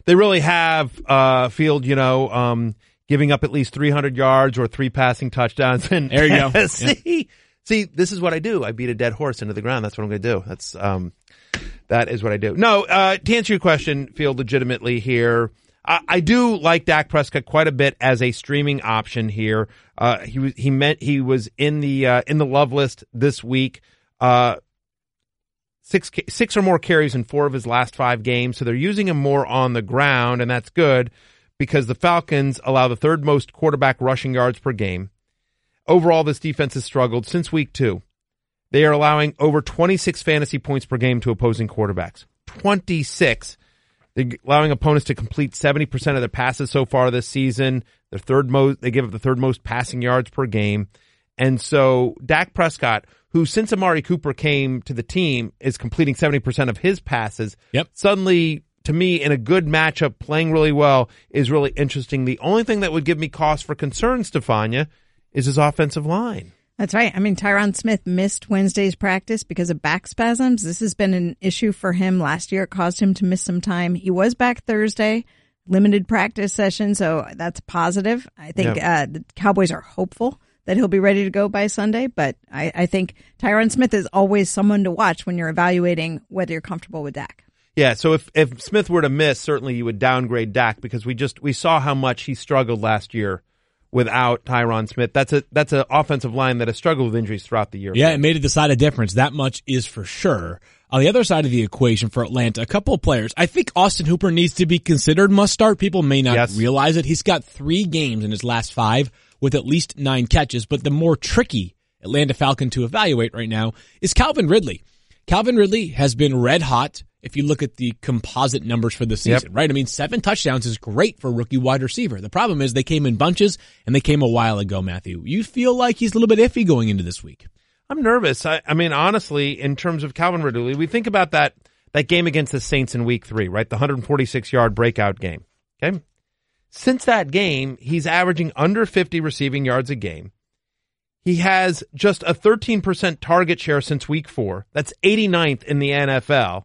D: They really have uh, field, you know, um, giving up at least 300 yards or three passing touchdowns. And
B: There you go.
D: see, see, this is what I do. I beat a dead horse into the ground. That's what I'm going to do. That's um, that is what I do. No, uh, to answer your question, field legitimately here. I, I do like Dak Prescott quite a bit as a streaming option here. Uh, he was he meant he was in the uh, in the love list this week. Uh, six six or more carries in four of his last five games. So they're using him more on the ground, and that's good because the Falcons allow the third most quarterback rushing yards per game. Overall, this defense has struggled since week two. They are allowing over 26 fantasy points per game to opposing quarterbacks. 26. They're allowing opponents to complete 70% of their passes so far this season. Their third most, they give up the third most passing yards per game. And so Dak Prescott, who since Amari Cooper came to the team is completing 70% of his passes.
B: Yep.
D: Suddenly, to me, in a good matchup, playing really well is really interesting. The only thing that would give me cause for concern, Stefania, is his offensive line.
E: That's right. I mean, Tyron Smith missed Wednesday's practice because of back spasms. This has been an issue for him last year. It caused him to miss some time. He was back Thursday, limited practice session, so that's positive. I think uh, the Cowboys are hopeful that he'll be ready to go by Sunday, but I, I think Tyron Smith is always someone to watch when you're evaluating whether you're comfortable with Dak.
D: Yeah, so if if Smith were to miss, certainly you would downgrade Dak because we just we saw how much he struggled last year without Tyron Smith. That's a that's an offensive line that has struggled with injuries throughout the year.
B: Yeah, it made a decided difference. That much is for sure. On the other side of the equation for Atlanta, a couple of players. I think Austin Hooper needs to be considered must start. People may not
D: Yes.
B: realize it. He's got three games in his last five with at least nine catches, but the more tricky Atlanta Falcon to evaluate right now is Calvin Ridley. Calvin Ridley has been red hot. If you look at the composite numbers for the season, right? I mean, seven touchdowns is great for a rookie wide receiver. The problem is they came in bunches and they came a while ago, Matthew. You feel like he's a little bit iffy going into this week.
D: I'm nervous. I, I mean, honestly, in terms of Calvin Ridley, we think about that that game against the Saints in Week Three, right? The 146 yard breakout game. Okay. Since that game, he's averaging under 50 receiving yards a game. He has just a 13% target share since Week Four. That's 89th in the NFL,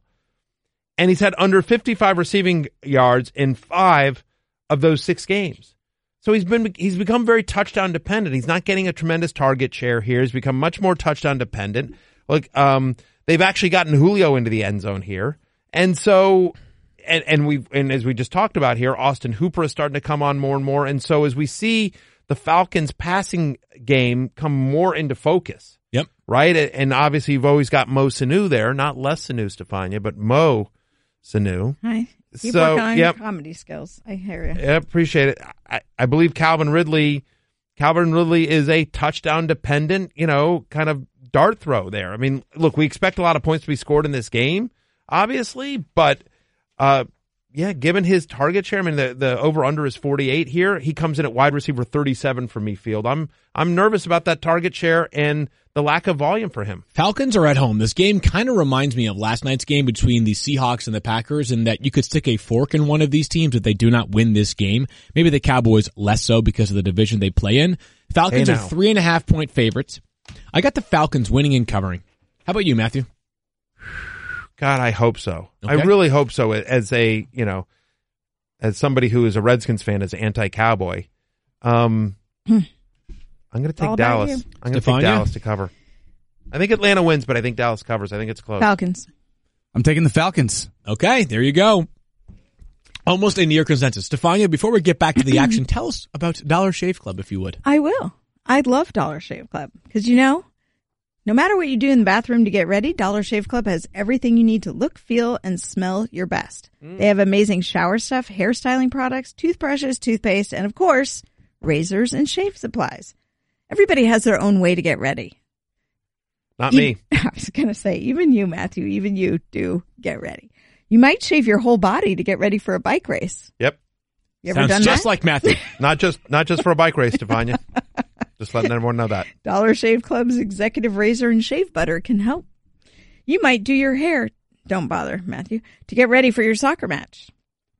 D: and he's had under 55 receiving yards in five of those six games. So he's been he's become very touchdown dependent. He's not getting a tremendous target share here. He's become much more touchdown dependent. Like um, they've actually gotten Julio into the end zone here, and so and and we and as we just talked about here, Austin Hooper is starting to come on more and more. And so as we see the Falcons passing game come more into focus,
B: Yep.
D: right? And obviously you've always got Mo Sanu there, not less Sanu Stefania, but Mo Sanu.
E: Hi. Keep
D: So,
E: working on
D: yep.
E: your comedy skills. I hear you.
D: I appreciate it. I, I believe Calvin Ridley, Calvin Ridley is a touchdown dependent, you know, kind of dart throw there. I mean, look, we expect a lot of points to be scored in this game, obviously, but, uh, yeah, given his target share, I mean, the, the over under is 48 here. He comes in at wide receiver 37 for me, field. I'm, I'm nervous about that target share and the lack of volume for him.
B: Falcons are at home. This game kind of reminds me of last night's game between the Seahawks and the Packers in that you could stick a fork in one of these teams if they do not win this game. Maybe the Cowboys less so because of the division they play in. Falcons
D: Hey,
B: are three and a half point favorites. I got the Falcons winning and covering. How about you, Matthew?
D: God, I hope so. I really hope so. As a you know, as somebody who is a Redskins fan, as anti-cowboy, um, I'm going to take Dallas. I'm going to take Dallas to cover. I think Atlanta wins, but I think Dallas covers. I think it's close.
E: Falcons.
F: I'm taking the Falcons.
B: Okay, there you go. Almost a near consensus. Stefania, before we get back to the action, tell us about Dollar Shave Club, if you would.
E: I will. I love Dollar Shave Club because you know, no matter what you do in the bathroom to get ready, Dollar Shave Club has everything you need to look, feel, and smell your best. Mm. They have amazing shower stuff, hairstyling products, toothbrushes, toothpaste, and of course, razors, and shave supplies. Everybody has their own way to get ready.
D: Not
E: E-
D: me.
E: I was going to say, even you, Matthew, even you do get ready. You might shave your whole body to get ready for a bike race.
D: Yep.
E: You ever
B: Sounds
E: done
B: just
E: that?
B: like Matthew.
D: Not just not just for a bike race, Stefania. just letting everyone know that.
E: Dollar Shave Club's executive razor and shave butter can help. You might do your hair, don't bother, Matthew, to get ready for your soccer match.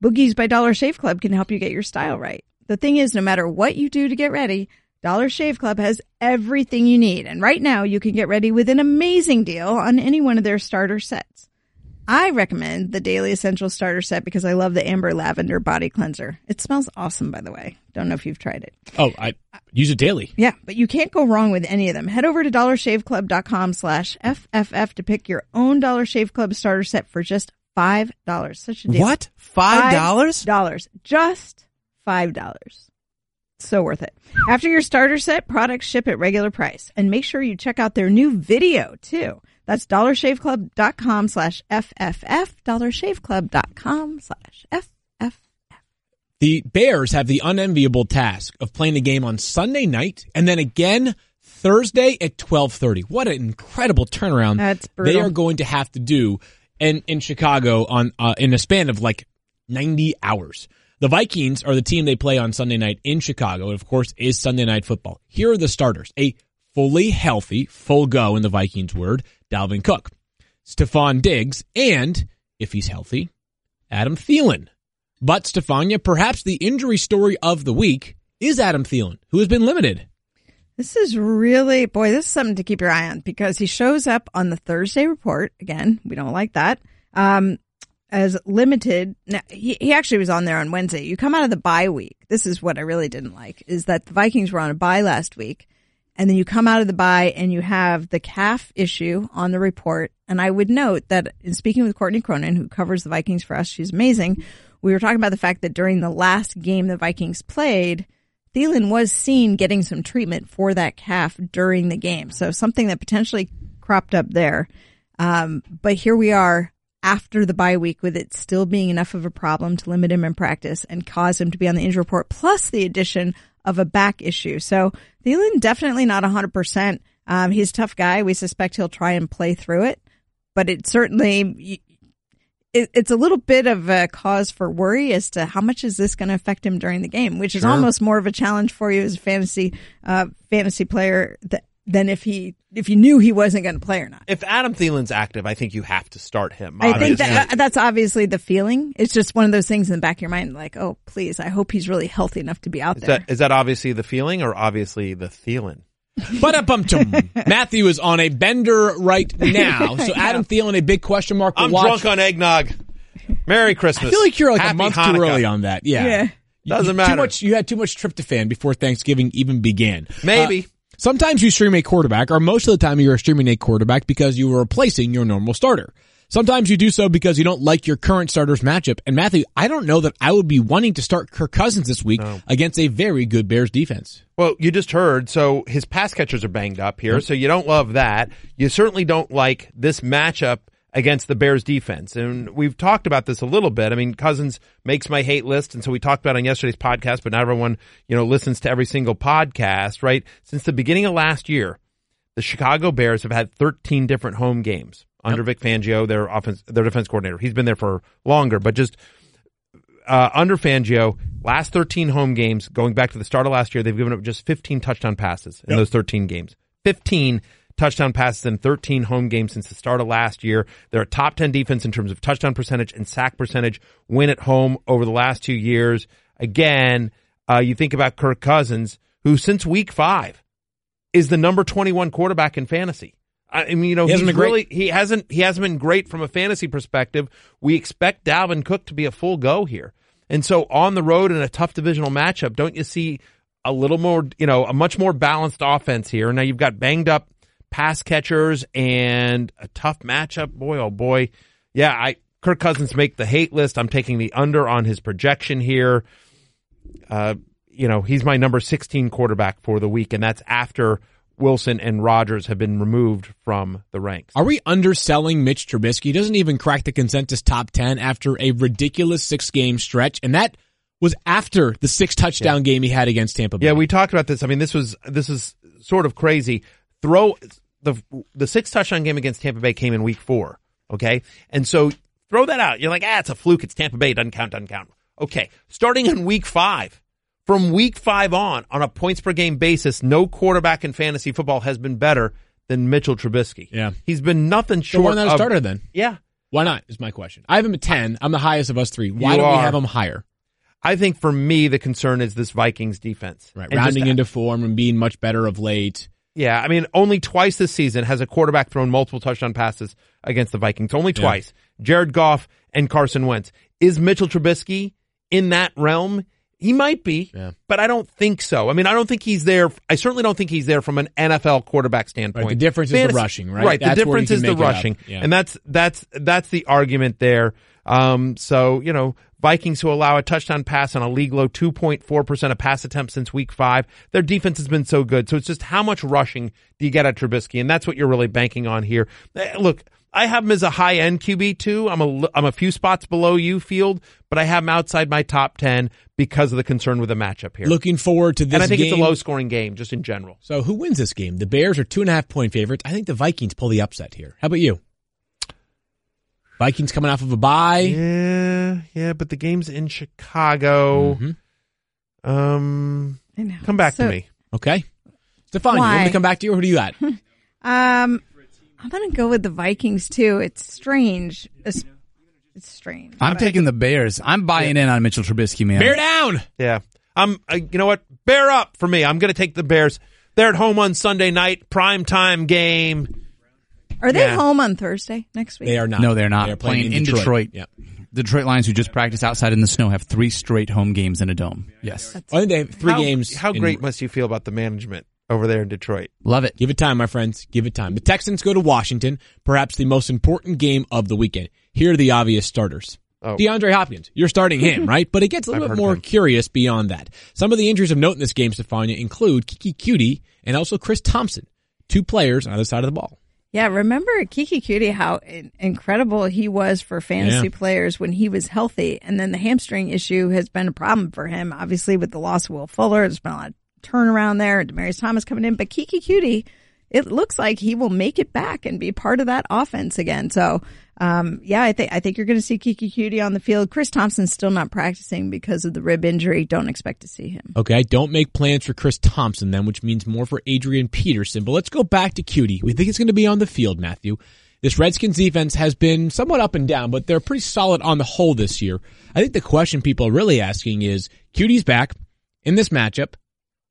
E: Boogies by Dollar Shave Club can help you get your style right. The thing is, no matter what you do to get ready, Dollar Shave Club has everything you need. And right now, you can get ready with an amazing deal on any one of their starter sets. I recommend the Daily Essential Starter Set because I love the Amber Lavender Body Cleanser. It smells awesome, by the way. Don't know if you've tried it.
B: oh, I use it daily.
E: Yeah, but you can't go wrong with any of them. Head over to dollarshaveclub.com slash FFF to pick your own Dollar Shave Club starter set for just $5. Such a deal.
F: What? Five dollars?
E: Dollars. Just $5. So worth it. After your starter set, products ship at regular price. And make sure you check out their new video too. That's dollarshaveclub.com slash FFF, dollarshaveclub.com slash FFF.
B: The Bears have the unenviable task of playing a game on Sunday night and then again Thursday at 12:30. What an incredible turnaround
E: That's
B: they are going to have to do in in Chicago on uh, in a span of like 90 hours. The Vikings are the team they play on Sunday night in Chicago. and of course, is Sunday night football. Here are the starters. A fully healthy, full go in the Vikings word, Dalvin Cook, Stefon Diggs, and if he's healthy, Adam Thielen. But Stefania, perhaps the injury story of the week is Adam Thielen, who has been limited.
E: This is really, boy, this is something to keep your eye on because he shows up on the Thursday report. Again, we don't like that. Um, as limited. Now, he, he actually was on there on Wednesday. You come out of the bye week. This is what I really didn't like is that the Vikings were on a bye last week. And then you come out of the bye and you have the calf issue on the report. And I would note that in speaking with Courtney Cronin, who covers the Vikings for us, she's amazing. We were talking about the fact that during the last game the Vikings played, Thielen was seen getting some treatment for that calf during the game. So something that potentially cropped up there. Um, but here we are after the bye week with it still being enough of a problem to limit him in practice and cause him to be on the injury report, plus the addition of a back issue. So Thielen definitely not 100%. Um, he's a tough guy. We suspect he'll try and play through it, but it certainly, it, it's a little bit of a cause for worry as to how much is this going to affect him during the game, which is
D: Sure.
E: almost more of a challenge for you as a fantasy, uh, fantasy player th- than if he, if you knew he wasn't going to play or not.
D: If Adam Thielen's active, I think you have to start him.
E: I think that uh, that's obviously the feeling. It's just one of those things in the back of your mind, like, oh, please, I hope he's really healthy enough to be out
D: is
E: there.
D: that is that obviously the feeling or obviously the Thielen?
B: But Matthew is on a bender right now. So Adam Thielen, a big question mark. to
D: I'm
B: watch.
D: drunk on eggnog. Merry Christmas.
B: I feel like you're like
D: Happy
B: a month
D: Hanukkah.
B: too early on that. Yeah.
E: Yeah.
B: You-
D: Doesn't matter.
B: Too much. You had too much tryptophan before Thanksgiving even began.
D: Maybe.
B: Uh, sometimes you stream a quarterback, or most of the time you're streaming a quarterback because you are replacing your normal starter. Sometimes you do so because you don't like your current starter's matchup. And Matthew, I don't know that I would be wanting to start Kirk Cousins this week against a very good Bears defense.
D: Well, you just heard, so his pass catchers are banged up here, so you don't love that. You certainly don't like this matchup against the Bears defense. And we've talked about this a little bit. I mean, Cousins makes my hate list, and so we talked about it on yesterday's podcast, but not everyone, you know, listens to every single podcast, right? Since the beginning of last year, the Chicago Bears have had 13 different home games under Vic Fangio, their offense, their defense coordinator. He's been there for longer, but just uh, under Fangio, last 13 home games, going back to the start of last year, they've given up just 15 touchdown passes in those 13 games. 15 touchdown passes in 13 home games since the start of last year. They're a top 10 defense in terms of touchdown percentage and sack percentage, win at home over the last two years. Again, uh, you think about Kirk Cousins, who since week five is the number 21 quarterback in fantasy. I mean, you know,
B: He hasn't
D: he's really he hasn't he hasn't been great from a fantasy perspective. We expect Dalvin Cook to be a full go here, and so on the road in a tough divisional matchup, don't you see a little more, you know, a much more balanced offense here? Now you've got banged up pass catchers and a tough matchup. Boy, oh boy, yeah. I Kirk Cousins make the hate list. I'm taking the under on his projection here. Uh, you know, he's my number 16 quarterback for the week, and that's after Wilson and Rodgers have been removed from the ranks.
B: Are we underselling Mitch Trubisky? He doesn't even crack the consensus top 10 after a ridiculous six game stretch. And that was after the six touchdown game he had against Tampa Bay.
D: Yeah, we talked about this. I mean, this was this is sort of crazy. Throw the the six touchdown game against Tampa Bay came in week four. Okay, and so throw that out. You're like, ah, it's a fluke. It's Tampa Bay. Doesn't count. Doesn't count. Okay, starting in week five. From week five on, on a points per game basis, no quarterback in fantasy football has been better than Mitchell Trubisky.
B: Yeah.
D: he's been nothing
B: the
D: short
B: one that
D: of
B: started then.
D: Yeah,
B: Why not? Is my question. I have him at ten. I'm the highest of us three. Why don't we have him higher?
D: I think for me the concern is this Vikings defense.
B: Right,
D: And
B: rounding into form and being much better of late.
D: Yeah, I mean, only twice this season has a quarterback thrown multiple touchdown passes against the Vikings. Only twice. Jared Goff and Carson Wentz. Is Mitchell Trubisky in that realm? He might be,
B: Yeah.
D: but I don't think so. I mean, I don't think he's there. I certainly don't think he's there from an NFL quarterback standpoint.
B: Right, the difference is the rushing, right?
D: Right,
B: That's
D: the difference is the
B: make it up.
D: rushing,
B: Yeah.
D: and that's that's that's the argument there. Um, so you know, Vikings who allow a touchdown pass on a league low 2.4% of pass attempts since week five. Their defense has been so good. So it's just how much rushing do you get at Trubisky? And that's what you're really banking on here. Eh, Look, I have him as a high end QB too. I'm a, I'm a few spots below you field, but I have him outside my top 10 because of the concern with the matchup here.
B: Looking forward to this
D: and I think
B: game.
D: it's a low scoring game just in general.
B: So who wins this game? The Bears are two and a half point favorites. I think the Vikings pull the upset here. How about you? Vikings coming off of a bye.
D: Yeah, yeah, but the game's in Chicago.
B: Mhm.
D: Um,
E: I know.
D: come back
E: So,
D: to me.
B: Okay. Stefan, you want me to come back to you or who do you got?
E: Um, I'm gonna go with the Vikings too. It's strange. It's, it's strange.
F: I'm taking the Bears. I'm buying in on Mitchell Trubisky, man.
B: Bear down.
D: Yeah. I'm, uh, you know what? Bear up for me. I'm going to take the Bears. They're at home on Sunday night, prime time game.
E: Are they
D: Yeah.
E: home on Thursday next week?
B: They are not.
F: No, they're not.
B: They are
F: playing, in Detroit.
B: Yeah.
F: Detroit Lions, who just practice outside in the snow, have three straight home games in a dome. Yes.
B: I think they have three
D: how,
B: games.
D: How
B: in-
D: great must you feel about the management over there in Detroit?
F: Love it.
B: Give it time, my friends. Give it time. The Texans go to Washington, perhaps the most important game of the weekend. Here are the obvious starters.
D: Oh.
B: DeAndre Hopkins, you're starting him, right? But it gets a little
D: I've
B: bit
D: heard
B: more
D: of him.
B: curious beyond that. Some of the injuries of note in this game, Stefania, include Keke Coutee and also Chris Thompson, two players on either side of the ball.
E: Yeah, remember Keke Coutee, how incredible he was for fantasy
B: Yeah.
E: players when he was healthy. And then the hamstring issue has been a problem for him, obviously, with the loss of Will Fuller. There's been a lot of turnaround there. Demaryius Thomas coming in. But Keke Coutee, it looks like he will make it back and be part of that offense again. So, um, yeah, I think, I think you're going to see Keke Coutee on the field. Chris Thompson's still not practicing because of the rib injury. Don't expect to see him.
B: Okay, don't make plans for Chris Thompson then, which means more for Adrian Peterson. But let's go back to Coutee. We think it's going to be on the field, Matthew. This Redskins defense has been somewhat up and down, but they're pretty solid on the whole this year. I think the question people are really asking is, Coutee's back in this matchup.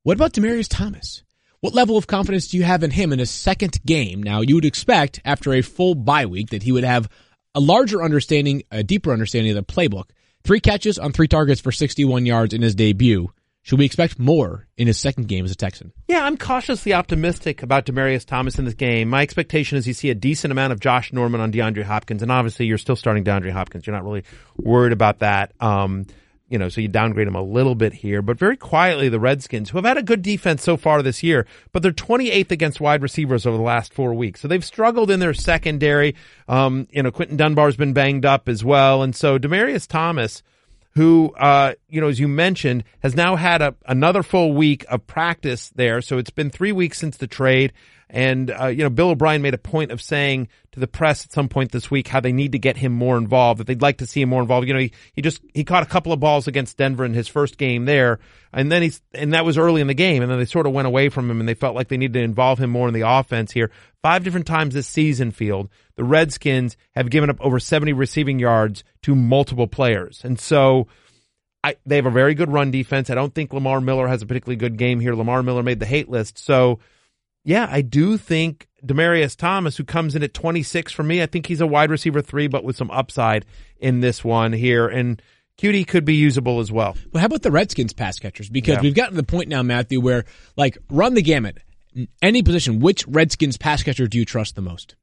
B: What about Demaryius Thomas? What level of confidence do you have in him in his second game? Now, you would expect after a full bye week that he would have a larger understanding, a deeper understanding of the playbook. Three catches on three targets for 61 yards in his debut. Should we expect more in his second game as a Texan?
D: Yeah, I'm cautiously optimistic about Demaryius Thomas in this game. My expectation is you see a decent amount of Josh Norman on DeAndre Hopkins, and obviously you're still starting DeAndre Hopkins. You're not really worried about that. Um, you know, so you downgrade them a little bit here, but very quietly the Redskins, who have had a good defense so far this year, but they're 28th against wide receivers over the last four weeks. So they've struggled in their secondary. Um, you know, Quinton Dunbar's been banged up as well. And so Demaryius Thomas, who, uh, you know, as you mentioned, has now had a, another full week of practice there. So it's been three weeks since the trade. And, uh, you know, Bill O'Brien made a point of saying to the press at some point this week how they need to get him more involved, that they'd like to see him more involved. You know, he, he just, he caught a couple of balls against Denver in his first game there. And then he's, and that was early in the game. And then they sort of went away from him and they felt like they needed to involve him more in the offense here. Five different times this season field, the Redskins have given up over 70 receiving yards to multiple players. And so, I, they have a very good run defense. I don't think Lamar Miller has a particularly good game here. Lamar Miller made the hate list. So, yeah, I do think Demaryius Thomas, who comes in at 26 for me, I think he's a wide receiver three, but with some upside in this one here. And Coutee could be usable as well.
B: Well, how about the Redskins pass catchers? Because
D: Yeah.
B: we've gotten to the point now, Matthew, where like run the gamut. Any position, which Redskins pass catcher do you trust the most?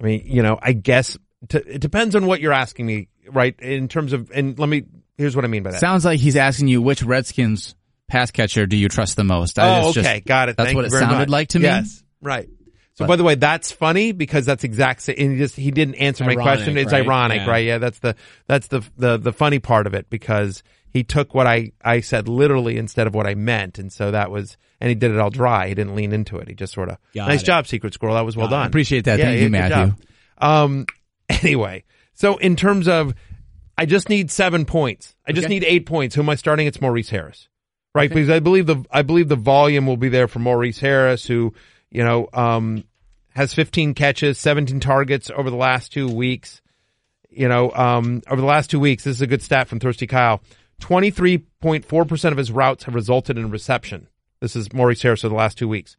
D: I mean, you know, I guess t- it depends on what you're asking me, right? In terms of, and let me, here's what I mean by that.
F: Sounds like he's asking you which Redskins pass catcher do you trust the most?
D: Oh,
F: is just-
D: okay. Got it.
F: That's
D: Thank
F: what it sounded
D: much.
F: like to me.
D: Yes. Right. So
F: But-
D: by the way, that's funny because that's exact. And he just he didn't answer my
B: Ironic,
D: question. It's
B: right?
D: ironic,
B: Yeah.
D: right? Yeah, that's the that's the the the funny part of it because he took what I I said literally instead of what I meant, and so that was and he did it all dry. He didn't lean into it. He just sort of
B: Got
D: nice
B: it.
D: job, Secret Squirrel. That was well
B: Got it.
D: done.
F: Appreciate that. Thank you, Matthew.
D: Um. Anyway, so in terms of, I just need seven points. I just
F: Okay.
D: need eight points. Who am I starting? It's Maurice Harris, right? Because I believe the I believe the volume will be there for Maurice Harris, who you know um has 15 catches, 17 targets over the last two weeks. You know, um, over the last two weeks, this is a good stat from Thirsty Kyle. 23.4% of his routes have resulted in reception. This is Maurice Harris over the last two weeks.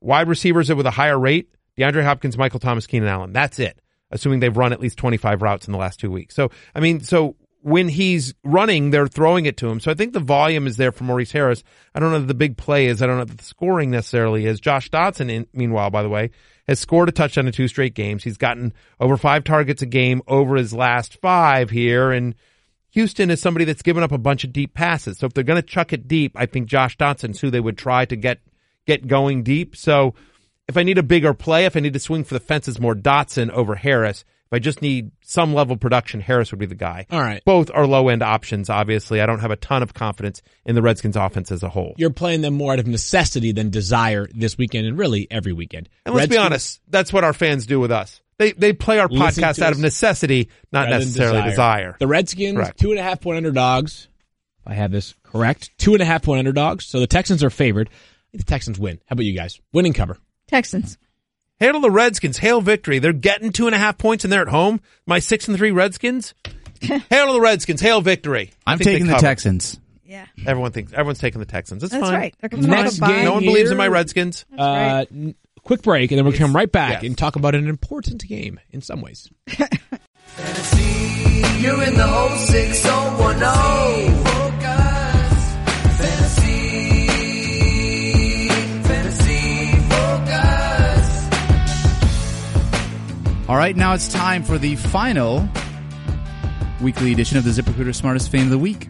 D: Wide receivers with a higher rate, DeAndre Hopkins, Michael Thomas, Keenan Allen. That's it, assuming they've run at least 25 routes in the last two weeks. So, I mean, so when he's running, they're throwing it to him. So I think the volume is there for Maurice Harris. I don't know the big play is. I don't know the scoring necessarily is. Josh Doctson, in, meanwhile, by the way, has scored a touchdown in two straight games. He's gotten over five targets a game over his last five here. And Houston is somebody that's given up a bunch of deep passes. So if they're going to chuck it deep, I think Josh Doctson's who they would try to get get going deep. So if I need a bigger play, if I need to swing for the fences more, Doctson over Harris. If I just need some level of production, Harris would be the guy.
B: All right.
D: Both are low end options, obviously. I don't have a ton of confidence in the Redskins offense as a whole.
B: You're playing them more out of necessity than desire this weekend and really every weekend.
D: And let's be
B: Redskins-
D: honest, that's what our fans do with us. They they play our podcast out of necessity, not necessarily desire.
B: The Redskins,
D: Correct.
B: two and a half point underdogs. If I have this correct, two and a half point underdogs. So the Texans are favored. The Texans win. How about you guys? Winning cover.
E: Texans.
D: Hail the Redskins. Hail victory. They're getting two and a half points and they're at home. My six and three Redskins. hail the Redskins. Hail victory.
F: I'm taking the Texans.
E: Yeah.
D: Everyone thinks everyone's taking the Texans.
E: That's
D: fine.
E: right.
B: Next game
D: No one
B: here-
D: believes in my Redskins.
B: Uh,
E: That's
B: n- quick break, and then we'll come right back
D: Yes.
B: and talk about an important game in some ways.
C: You're in the 6010.
F: All right, now it's time for the final weekly edition of the ZipRecruiter Smartest Fan of the Week.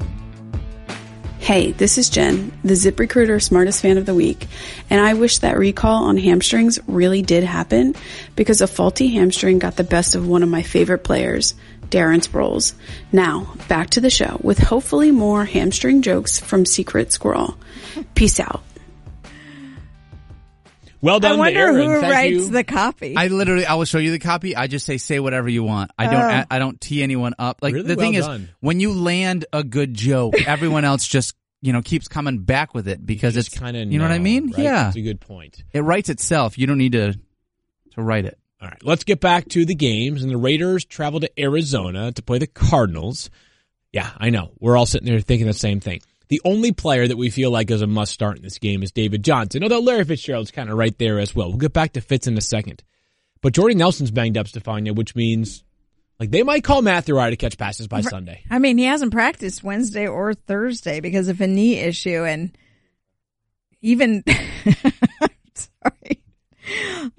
H: Hey, this is Jen, the ZipRecruiter Smartest Fan of the Week, and I wish that recall on hamstrings really did happen because a faulty hamstring got the best of one of my favorite players, Darren Sproles. Now, back to the show with hopefully more hamstring jokes from Secret Squirrel. Peace out.
B: Well done,
E: I wonder
B: there,
E: who
B: thank
E: writes
B: you.
E: the copy.
F: I literally, I will show you the copy. I just say, say whatever you want. I don't,
E: Oh.
F: I, don't tee anyone up. Like
B: Really
F: the thing
B: well
F: is,
B: done.
F: when you land a good joke, everyone else just, you know, keeps coming back with it because it's
B: kind of
F: you know what I mean?
B: Right?
F: Yeah,
B: it's a good point.
F: it writes itself. You don't need to, to write it.
B: All right, let's get back to the games. And the Raiders travel to Arizona to play the Cardinals. Yeah, I know. We're all sitting there thinking the same thing. The only player that we feel like is a must start in this game is David Johnson, although Larry Fitzgerald's kind of right there as well. We'll get back to Fitz in a second. But Jordy Nelson's banged up, Stefania, which means like they might call Matthew Rye to catch passes by Sunday.
E: I mean, he hasn't practiced Wednesday or Thursday because of a knee issue, and even sorry,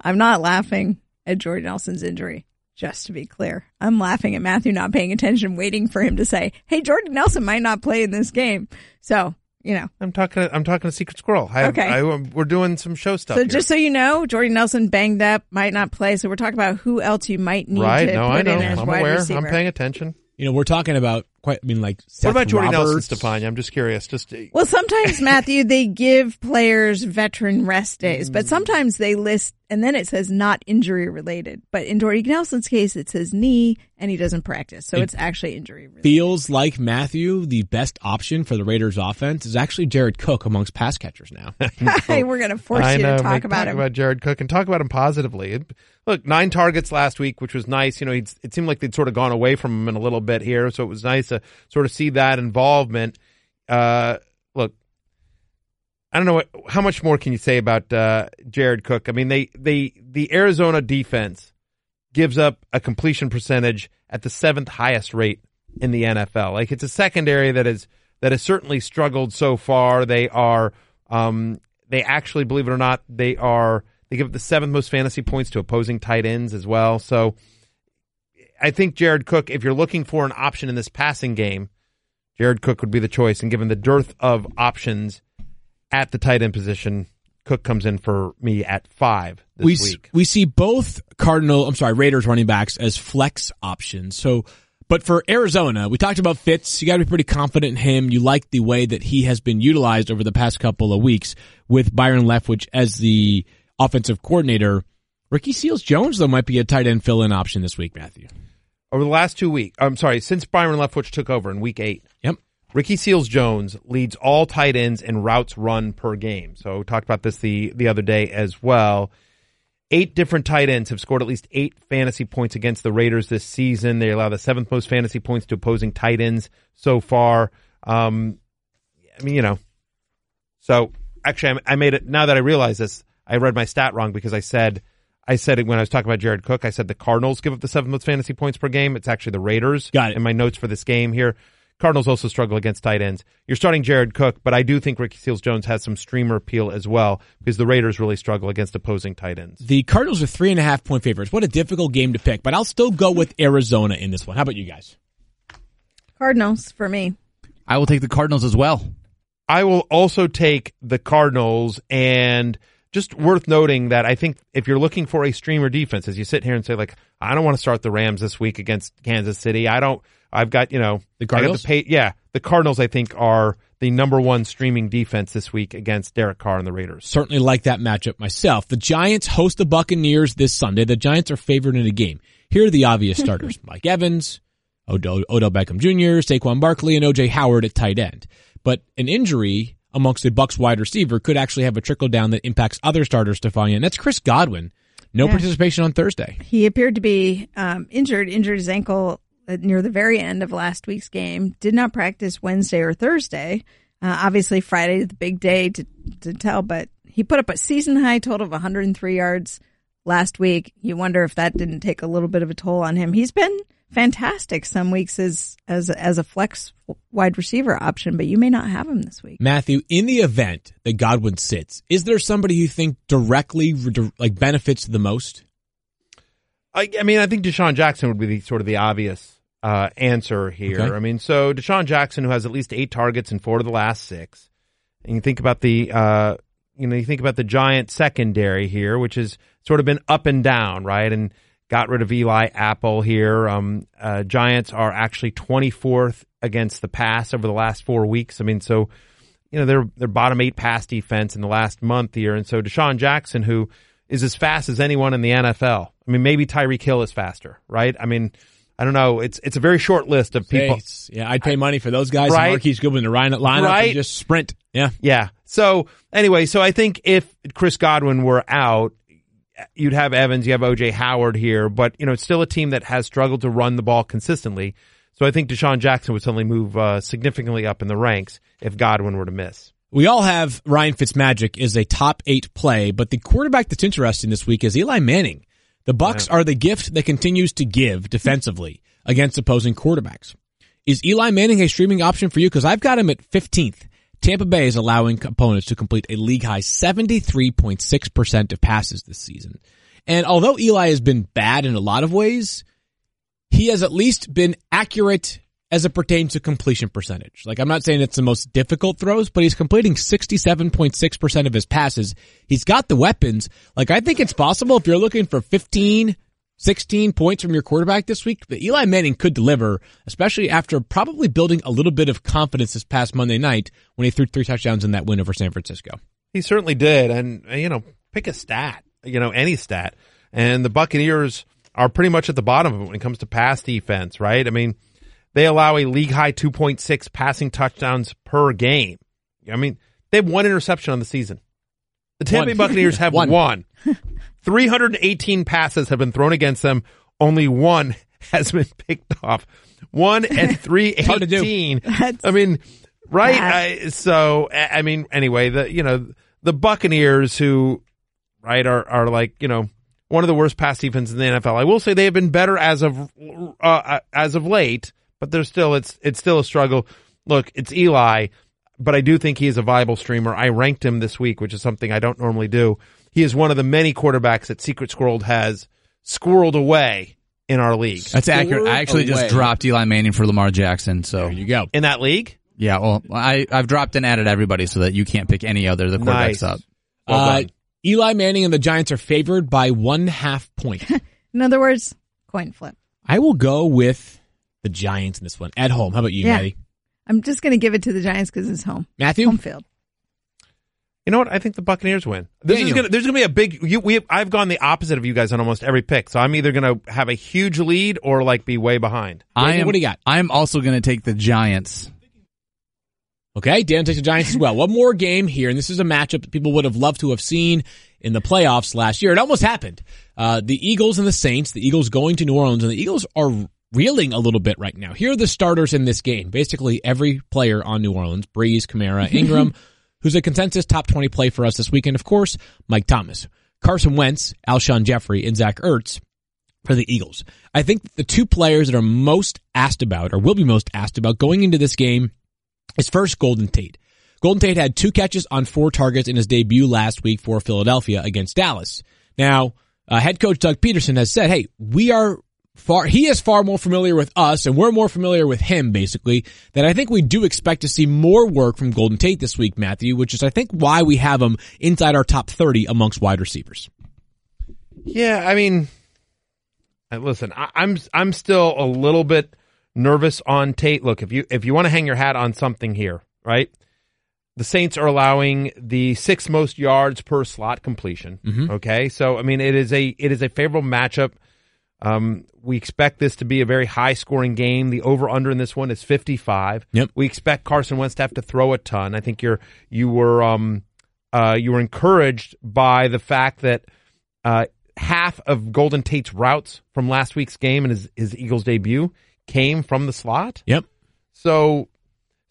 E: I'm not laughing at Jordan Nelson's injury. Just to be clear, I'm laughing at Matthew not paying attention, waiting for him to say, "Hey, Jordan Nelson might not play in this game." So you know,
D: I'm talking. I'm talking to Secret Squirrel. I,
E: Okay.
D: I, we're doing some show stuff.
E: so
D: here.
E: just so you know, Jordan Nelson banged up, might not play. So we're talking about who else you might need
D: right?
E: to
D: No,
E: put
D: I know.
E: in as
D: I'm aware.
E: receiver.
D: I'm paying attention.
B: You know, we're talking about quite. I mean, like Seth
D: what about Jordy Nelson,
B: Roberts.
D: Stefania? I'm just curious. Just uh,
E: Well, sometimes Matthew, they give players veteran rest days, but mm. sometimes they list and then it says not injury related. But in Jordy Nelson's case, it says knee and he doesn't practice. So
B: It
E: it's actually injury related.
B: feels like Matthew, the best option for the Raiders offense is actually Jared Cook amongst pass catchers now.
E: hey, we're going to force
D: I
E: you
D: know.
E: to talk
D: make-
E: about
D: talk
E: him.
D: about Jared Cook and talk about him positively. It- look, nine targets last week, which was nice. You know, he'd, it seemed like they'd sort of gone away from him in a little bit here, so it was nice to sort of see that involvement. Uh, look, I don't know what, how much more can you say about uh, Jared Cook. I mean, they they the Arizona defense gives up a completion percentage at the seventh highest rate in the NFL. Like it's a secondary that is that has certainly struggled so far. They are um they actually believe it or not, they are they give up the seventh most fantasy points to opposing tight ends as well. So I think Jared Cook, if you're looking for an option in this passing game, Jared Cook would be the choice. And given the dearth of options at the tight end position, Cook comes in for me at five this
B: we s- we see both Cardinal, I'm sorry, Raiders running backs as flex options. So, but for Arizona, we talked about Fitz. You got to be pretty confident in him. You like the way that he has been utilized over the past couple of weeks with Byron Leftwich as the offensive coordinator. Ricky Seals Jones though might be a tight end fill in option this week, Matthew.
D: Over the last two weeks, I'm sorry, since Byron Leftwich took over in week eight. Ricky Seals Jones leads all tight ends in routes run per game. So we talked about this the, the other day as well. Eight different tight ends have scored at least eight fantasy points against the Raiders this season. They allow the seventh most fantasy points to opposing tight ends so far. Um, I mean, you know, so actually, I, I made it. Now that I realize this, I read my stat wrong because I said, I said it when I was talking about Jared Cook. I said the Cardinals give up the seventh most fantasy points per game. It's actually the Raiders.
B: Got it.
D: In my notes for this game here, Cardinals also struggle against tight ends. You're starting Jared Cook, but I do think Ricky Seals Jones has some streamer appeal as well because the Raiders really struggle against opposing tight ends.
B: The Cardinals are three and a half point favorites. What a difficult game to pick, but I'll still go with Arizona in this one. How about you guys?
E: Cardinals for me.
F: I will take the Cardinals as well.
D: I will also take the Cardinals and just worth noting that I think if you're looking for a streamer defense, as you sit here and say like, I don't want to start the Rams this week against Kansas City. I don't, I've got, you know,
B: The
D: I got
B: Cardinals?
D: pay, yeah, the Cardinals I think are the number one streaming defense this week against Derek Carr and the Raiders.
B: certainly like that matchup myself. The Giants host the Buccaneers this Sunday. The Giants are favored in a game. Here are the obvious starters. Mike Evans, Odell, Odell Beckham Jr., Saquon Barkley, and OJ Howard at tight end. But an injury amongst the Bucks wide receiver could actually have a trickle down that impacts other starters to find. And that's Chris Godwin. No
E: Yeah.
B: participation on Thursday.
E: He appeared to be um, injured, injured his ankle uh, near the very end of last week's game. Did not practice Wednesday or Thursday. Uh, obviously, Friday is the big day to to tell, but he put up a season high total of 103 yards last week. You wonder if that didn't take a little bit of a toll on him. He's been fantastic some weeks as as as a flex wide receiver option, but you may not have him this week.
B: Matthew, in the event that Godwin sits, is there somebody you think directly like benefits the most?
D: I, I mean, I think DeSean Jackson would be the, sort of the obvious uh, answer here.
B: Okay.
D: I mean, so DeSean Jackson, who has at least eight targets in four of the last six, and you think about the, uh, you know, you think about the Giant secondary here, which has sort of been up and down, right? And got rid of Eli Apple here. Um, uh, Giants are actually 24th against the pass over the last four weeks. I mean, so you know they're they're bottom eight pass defense in the last month here, and so DeSean Jackson, who is as fast as anyone in the NFL. I mean, maybe Tyreek Hill is faster, right? I mean, I don't know. It's it's a very short list of people.
B: Yeah, I'd pay money for those guys.
D: Right.
B: Marquise Goodwin to line, line up
D: Right.
B: and just sprint. Yeah.
D: Yeah. So anyway, so I think if Chris Godwin were out, you'd have Evans, you have OJ Howard here, but you know it's still a team that has struggled to run the ball consistently. So I think DeSean Jackson would suddenly move uh, significantly up in the ranks if Godwin were to miss.
B: We all have Ryan Fitzmagic is a top eight play, but the quarterback that's interesting this week is Eli Manning. The Bucks are the gift that continues to give defensively against opposing quarterbacks. Is Eli Manning a streaming option for you? Because I've got him at 15th. Tampa Bay is allowing opponents to complete a league high 73.6% of passes this season. And although Eli has been bad in a lot of ways, he has at least been accurate as it pertains to completion percentage. Like I'm not saying it's the most difficult throws, but he's completing 67.6% of his passes. He's got the weapons. Like I think it's possible if you're looking for 15, 16 points from your quarterback this week, that Eli Manning could deliver, especially after probably building a little bit of confidence this past Monday night when he threw three touchdowns in that win over San Francisco.
D: He certainly did, and you know, pick a stat, you know, any stat, and the Buccaneers are pretty much at the bottom of it when it comes to pass defense, right? I mean, they allow a league high 2.6 passing touchdowns per game. I mean, they have one interception on the season. The Tampa Bay Buccaneers have
B: One.
D: one. 318 passes have been thrown against them. Only one has been picked off. One and
B: hard
D: 318. I mean, right? I, so, I I mean, anyway, the, you know, the Buccaneers who, right, are, are like, you know, one of the worst pass defenses in the NFL. I will say they have been better as of, uh, as of late, but there's still, it's, it's still a struggle. Look, it's Eli, but I do think he is a viable streamer. I ranked him this week, which is something I don't normally do. He is one of the many quarterbacks that Secret Squirrel has squirreled away in our league.
F: That's accurate. I actually
B: away.
F: just dropped Eli Manning for Lamar Jackson. So
B: There you go.
D: In that league?
F: yeah, well, I I've dropped and added everybody so that you can't pick any other the quarterbacks
D: Nice.
F: up.
D: Well
B: uh. Eli Manning and the Giants are favored by one half point.
E: In other words, coin flip.
B: I will go with the Giants in this one at home. How about you,
E: Yeah.
B: Maddie?
E: I'm just going to give it to the Giants because it's home.
B: Matthew?
E: Home field.
D: You know what? I think the Buccaneers win. This is gonna, there's going to be a big. You, we, I've gone the opposite of you guys on almost every pick, so I'm either going to have a huge lead or like be way behind.
F: I am,
B: what do you got?
F: I am also going to take the Giants.
B: Okay, Dan takes the Giants as well. One more game here, and this is a matchup that people would have loved to have seen in the playoffs last year. It almost happened. Uh, the Eagles and the Saints. The Eagles going to New Orleans, and the Eagles are reeling a little bit right now. Here are the starters in this game. Basically, every player on New Orleans: Brees, Kamara, Ingram, who's a consensus top twenty play for us this weekend. Of course, Mike Thomas, Carson Wentz, Alshon Jeffery, and Zach Ertz for the Eagles. I think the two players that are most asked about, or will be most asked about, going into this game is first Golden Tate. Golden Tate had two catches on four targets in his debut last week for Philadelphia against Dallas. Now, uh, head coach Doug Pederson has said, "Hey, we are far. He is far more familiar with us, and we're more familiar with him, basically. That I think we do expect to see more work from Golden Tate this week, Matthew, which is I think why we have him inside our top thirty amongst wide receivers.
D: Yeah, I mean, listen, I, I'm I'm still a little bit nervous on Tate. Look, if you if you want to hang your hat on something here, right? The Saints are allowing the sixth most yards per slot completion. Mm-hmm. Okay, so I mean, it is a it is a favorable matchup. Um, we expect this to be a very high scoring game. The over under in this one is 55.
B: Yep.
D: We expect Carson Wentz to have to throw a ton. I think you're you were um uh you were encouraged by the fact that uh half of Golden Tate's routes from last week's game and his his Eagles debut came from the slot.
B: Yep.
D: So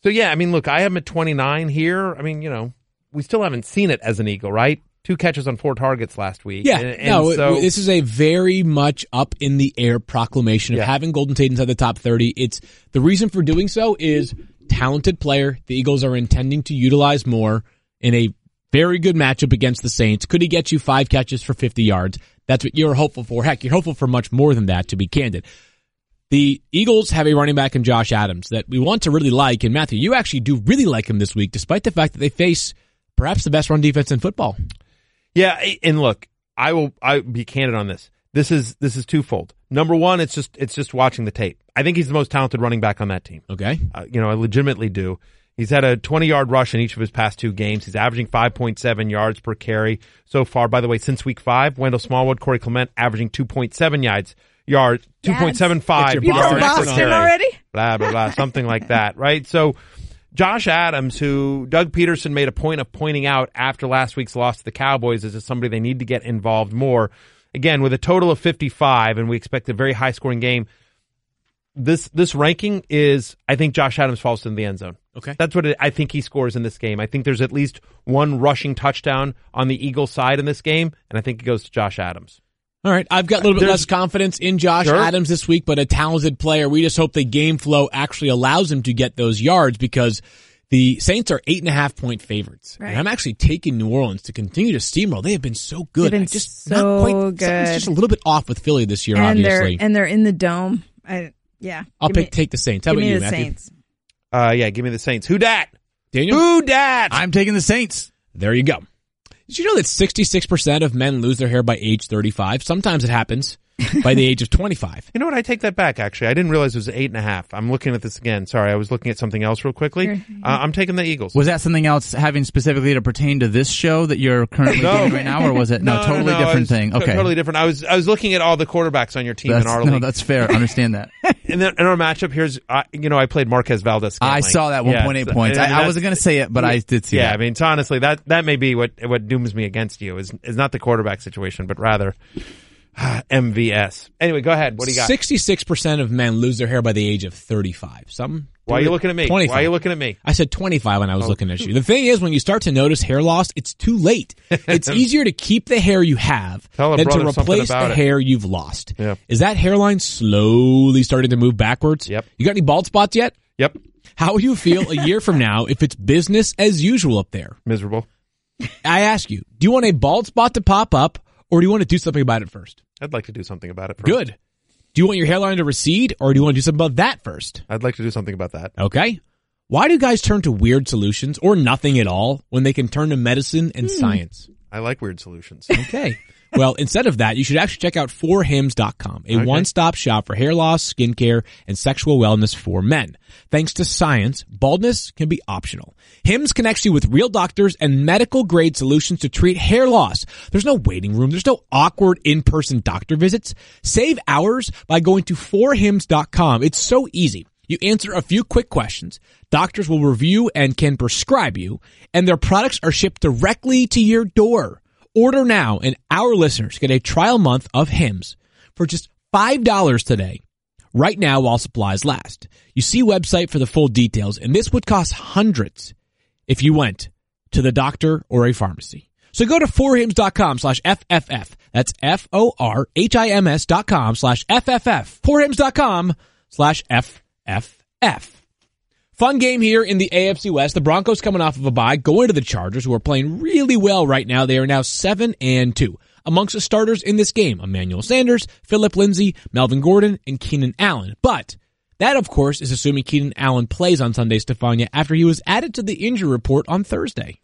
D: so yeah, I mean look, I have him at 29 here. I mean, you know, we still haven't seen it as an Eagle, right? Two catches on four targets last week.
B: Yeah,
D: And- and
B: no,
D: so,
B: this is a very much up in the air proclamation of
D: Yeah.
B: having Golden Tate inside the top 30. It's the reason for doing so is talented player. The Eagles are intending to utilize more in a very good matchup against the Saints. Could he get you five catches for 50 yards? That's what you're hopeful for. Heck, you're hopeful for much more than that, to be candid. The Eagles have a running back in Josh Adams that we want to really like. And Matthew, you actually do really like him this week, despite the fact that they face perhaps the best run defense in football.
D: Yeah, and look, I will I be candid on this. This is this is twofold. Number one, it's just it's just watching the tape. I think he's the most talented running back on that team.
B: Okay.
D: Uh, you know, I legitimately do. He's had a 20 yard rush in each of his past two games. He's averaging 5.7 yards per carry so far. By the way, since week five, Wendell Smallwood, Corey Clement averaging 2.7 yards, yards, 2.75
B: Get
E: You
D: yards
B: Boston
E: Boston already?
D: Blah, blah, blah, something like that, right? So, Josh Adams, who Doug Pederson made a point of pointing out after last week's loss to the Cowboys, is somebody they need to get involved more. Again, with a total of 55, and we expect a very high scoring game. This this ranking is, I think Josh Adams falls in the end zone.
B: Okay.
D: That's what it, I think he scores in this game. I think there's at least one rushing touchdown on the Eagles side in this game, and I think it goes to Josh Adams.
B: All right, I've got a little bit
D: There's-
B: less confidence in Josh
D: Sure.
B: Adams this week, but a talented player. We just hope the game flow actually allows him to get those yards because the Saints are eight and a half point favorites.
E: Right.
B: And I'm actually taking New Orleans to continue to steamroll. They have been so good.
E: They've been
B: just
E: so
B: not quite,
E: good.
B: something's just a little bit off with Philly this year,
E: and
B: obviously.
E: they're and they're in the dome. I, yeah,
B: I'll
E: Give
B: pick
E: me-
B: take the Saints. How
E: give
B: about
E: me
B: you,
E: the
B: Matthew?
E: Saints.
D: Uh, yeah, give me the Saints. Who dat?
B: Daniel?
D: Who dat?
F: I'm taking the Saints.
B: There you go. Did you know that 66% of men lose their hair by age 35? Sometimes it happens by the age of 25.
D: You know what? I take that back. Actually, I didn't realize it was eight and a half. I'm looking at this again. Sorry, I was looking at something else real quickly. Uh, I'm taking the Eagles.
F: Was that something else having specifically to pertain to this show that you're currently
D: No.
F: doing right now, or was it no, totally
D: no,
F: different
D: was
F: thing? Okay,
D: totally different. I was I was looking at all the quarterbacks on your team
F: That's,
D: in our
F: no, that's fair. Understand that.
D: in, the, in our matchup, here's uh, you know I played Marquez Valdez.
F: I saw that 1.8
D: so-
F: points.
D: and
F: I, I wasn't going to say it, but I did see it.
D: Yeah,
F: that.
D: I mean, honestly, that that may be what what dooms me against you is is not the quarterback situation, but rather MVS. Anyway, go ahead. What do you got?
B: 66% of men lose their hair by the age of 35. Some.
D: Why are you looking at me?
B: 25.
D: Why are you looking at me?
B: I said 25 when I was
D: Oh.
B: looking at you. The thing is, when you start to notice hair loss, it's too late. It's easier to keep the hair you have
D: Tell
B: than to replace the
D: it.
B: hair you've lost.
D: Yeah.
B: Is that hairline slowly starting to move backwards?
D: Yep.
B: You got any bald spots yet?
D: Yep,
B: How will you feel a year from now if it's business as usual up there?
D: miserable.
B: I ask you, do you want a bald spot to pop up or do you want to do something about it first?
D: I'd like to do something about it. First.
B: Good. Do you want your hairline to recede or do you want to do something about that first?
D: I'd like to do something about that.
B: Okay. Why do guys turn to weird solutions or nothing at all when they can turn to medicine and hmm. science?
D: I I like weird solutions.
B: Okay. Well, instead of that, you should actually check out forhims.com, a one-stop shop for hair loss, skincare, and sexual wellness for men. Thanks to science, baldness can be optional. Hims connects you with real doctors and medical grade solutions to treat hair loss. There's no waiting room. There's no awkward in-person doctor visits. Save hours by going to forhims.com. It's so easy. You answer a few quick questions. Doctors will review and can prescribe you, and their products are shipped directly to your door. Order now, and our listeners get a trial month of Hims for just $5 today. Right now while supplies last. You see website for the full details, and this would cost hundreds if you went to the doctor or a pharmacy. So go to forhims.com slash FFF. That's F-O-R-H-I-M-S dot com slash FFF. Forhims.com slash FFF. Fun game here in the AFC West. The Broncos coming off of a bye, going to the Chargers, who are playing really well right now. They are now seven and two. Amongst the starters in this game, Emmanuel Sanders, Philip Lindsay, Melvin Gordon, and Keenan Allen. But that, of course, is assuming Keenan Allen plays on Sunday, Stefania, after he was added to the injury report on Thursday.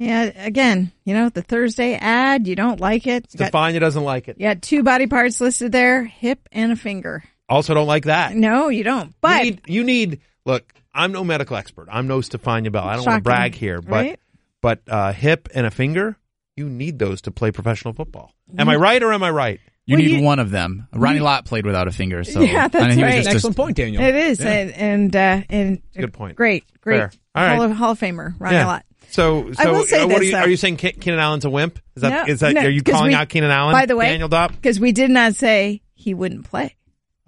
E: Yeah, again, you know, the Thursday ad, you don't like it. You got,
D: Stefania doesn't like it.
E: you got two body parts listed there, hip and a finger.
D: Also, don't like that.
E: No, you don't. But
D: you need, you need. Look, I'm no medical expert. I'm no Stefania Bell. I don't want to brag here, but
E: right?
D: but uh, hip and a finger, you need those to play professional football. Am I right or am I right?
F: You
E: Well,
F: need
E: you-
F: one of them. Ronnie Lott played without a finger, so
E: Yeah, that's
F: and he was
E: right.
F: just a-
B: Excellent point, Daniel.
E: it is, and and uh, and
D: Good point.
E: Great, great.
D: Fair. All right.
E: Hall, of, Hall of Famer, Ronnie Lott.
D: So,
E: I
D: so
E: will say
D: uh, what
E: this,
D: are you, are you saying? Ke- Keenan Allen's a wimp? Is that is
E: No,
D: that
E: no,
D: are you calling
E: we-
D: out Keenan Allen?
E: By the way,
D: Daniel Dopp.
E: because we did not say he wouldn't play.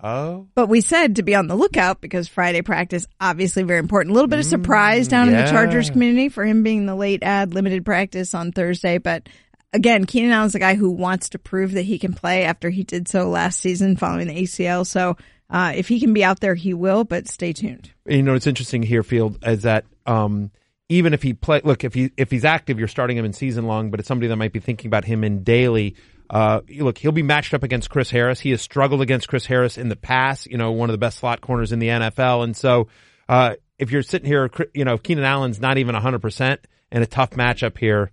D: Oh,
E: But we said to be on the lookout because Friday practice obviously very important. A little bit of surprise down in the Chargers community for him being the late ad limited practice on Thursday. But again, Keenan Allen's the guy who wants to prove that he can play after he did so last season following the ACL. So uh, if he can be out there, he will. But stay tuned.
D: you know it's interesting here, Field, is that um, even if he play, look if he if he's active, you're starting him in season long, but it's somebody that might be thinking about him in daily. Uh, look, he'll be matched up against Chris Harris. He has struggled against Chris Harris in the past. You know, one of the best slot corners in the NFL, and so uh, if you're sitting here, you know, Keenan Allen's not even 100 percent and a tough matchup here.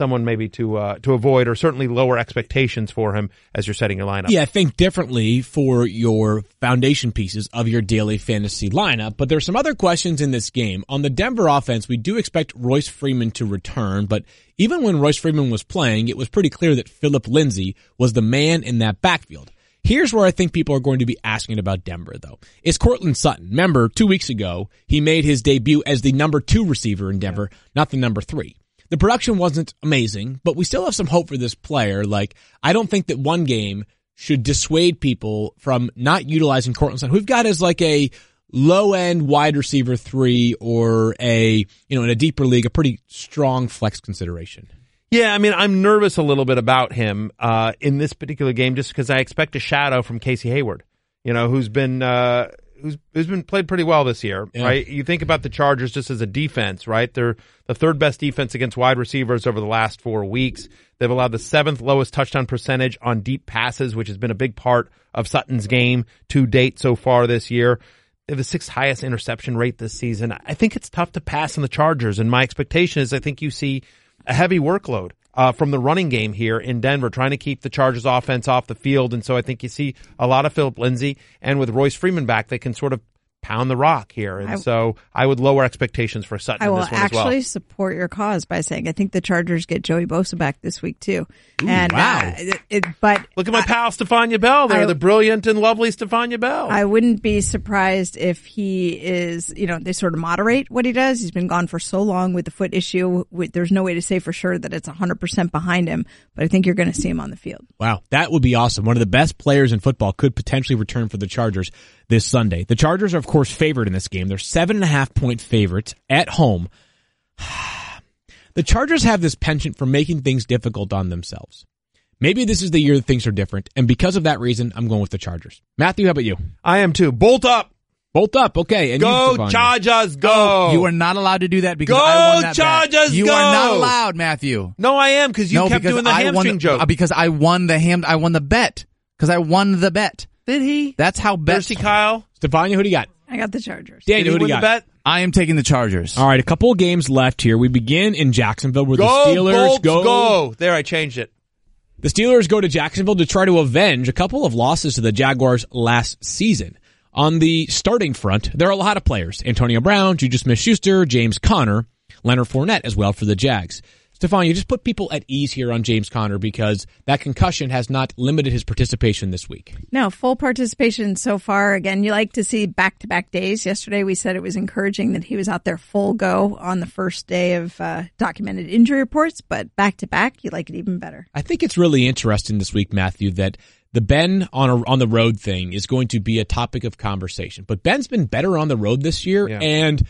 D: Someone maybe to uh, to avoid, or certainly lower expectations for him as you're setting your lineup.
B: Yeah, think differently for your foundation pieces of your daily fantasy lineup. But there's some other questions in this game. On the Denver offense, we do expect Royce Freeman to return, but even when Royce Freeman was playing, it was pretty clear that Philip Lindsay was the man in that backfield. Here's where I think people are going to be asking about Denver though. Is Courtland Sutton. Remember, two weeks ago, he made his debut as the number two receiver in Denver, not the number three. The production wasn't amazing, but we still have some hope for this player. Like, I don't think that one game should dissuade people from not utilizing Courtland Sutton. We've got as like a low end wide receiver three or a, you know, in a deeper league, a pretty strong flex consideration.
D: Yeah, I mean, I'm nervous a little bit about him uh, in this particular game, just because I expect a shadow from Casey Hayward. You know, who's been uh, who's who's been played pretty well this year,
B: Yeah.
D: right? You think about the Chargers just as a defense, right? They're the third best defense against wide receivers over the last four weeks. They've allowed the seventh lowest touchdown percentage on deep passes, which has been a big part of Sutton's game to date so far this year. They have the sixth highest interception rate this season. I think it's tough to pass on the Chargers, and my expectation is I think you see a heavy workload uh, from the running game here in Denver, trying to keep the Chargers offense off the field. And so I think you see a lot of Philip Lindsay, and with Royce Freeman back, they can sort of pound the rock here. And
E: I-
D: so I would lower expectations for Sutton
E: I will
D: this one as well.
E: actually support your cause by saying I think the Chargers get Joey Bosa back this week too. and
B: wow.
E: uh, it, it, but
D: Look at my pal Stefania Bell there,
E: I-
D: the brilliant and lovely Stefania Bell.
E: I wouldn't be surprised if he is, you know, they sort of moderate what he does. He's been gone for so long with the foot issue. With, there's no way to say for sure that it's 100% behind him, but I think you're going to see him on the field.
B: Wow, that would be awesome. One of the best players in football could potentially return for the Chargers this Sunday. The Chargers are, of course, favored in this game. They're seven and a half point favorites at home. The Chargers have this penchant for making things difficult on themselves. Maybe this is the year that things are different, and because of that reason, I'm going with the Chargers. Matthew, how about you?
D: I am too. Bolt up.
B: Bolt up, okay. And
D: Go
B: you, Stefania?
D: Chargers, go.
F: You are not allowed to do that because
D: Go,
F: I won that bet.
D: Chargers,
F: You
D: go!
F: are not allowed, Matthew.
D: No, I am because you
F: no,
D: kept
F: because
D: doing the
F: I
D: hamstring
F: the,
D: joke.
F: uh, because I won the ham. I won the bet because I won the bet.
D: Did he?
F: That's how bets.
D: Thirsty Kyle.
B: Stefania, who do you got?
E: I got the Chargers.
D: Did
B: Daniel,
D: he
B: who do
D: win
B: you
D: the
B: got?
D: bet?
F: I am taking the Chargers.
B: All right, a couple of games left here. We begin in Jacksonville where
D: Go,
B: the Steelers
D: Bolts,
B: go,
D: go. There, I changed it.
B: The Steelers go to Jacksonville to try to avenge a couple of losses to the Jaguars last season. On the starting front, there are a lot of players. Antonio Brown, Juju Smith-Schuster, James Conner, Leonard Fournette as well for the Jags. Stefan, you just put people at ease here on James Conner because that concussion has not limited his participation this week.
E: No, full participation so far. Again, you like to see back to back days. Yesterday we said it was encouraging that he was out there full go on the first day of uh, documented injury reports, but back to back, you like it even better.
B: I think it's really interesting this week, Matthew, that the Ben on a, on the road thing is going to be a topic of conversation. But Ben's been better on the road this year,
D: Yeah.
B: and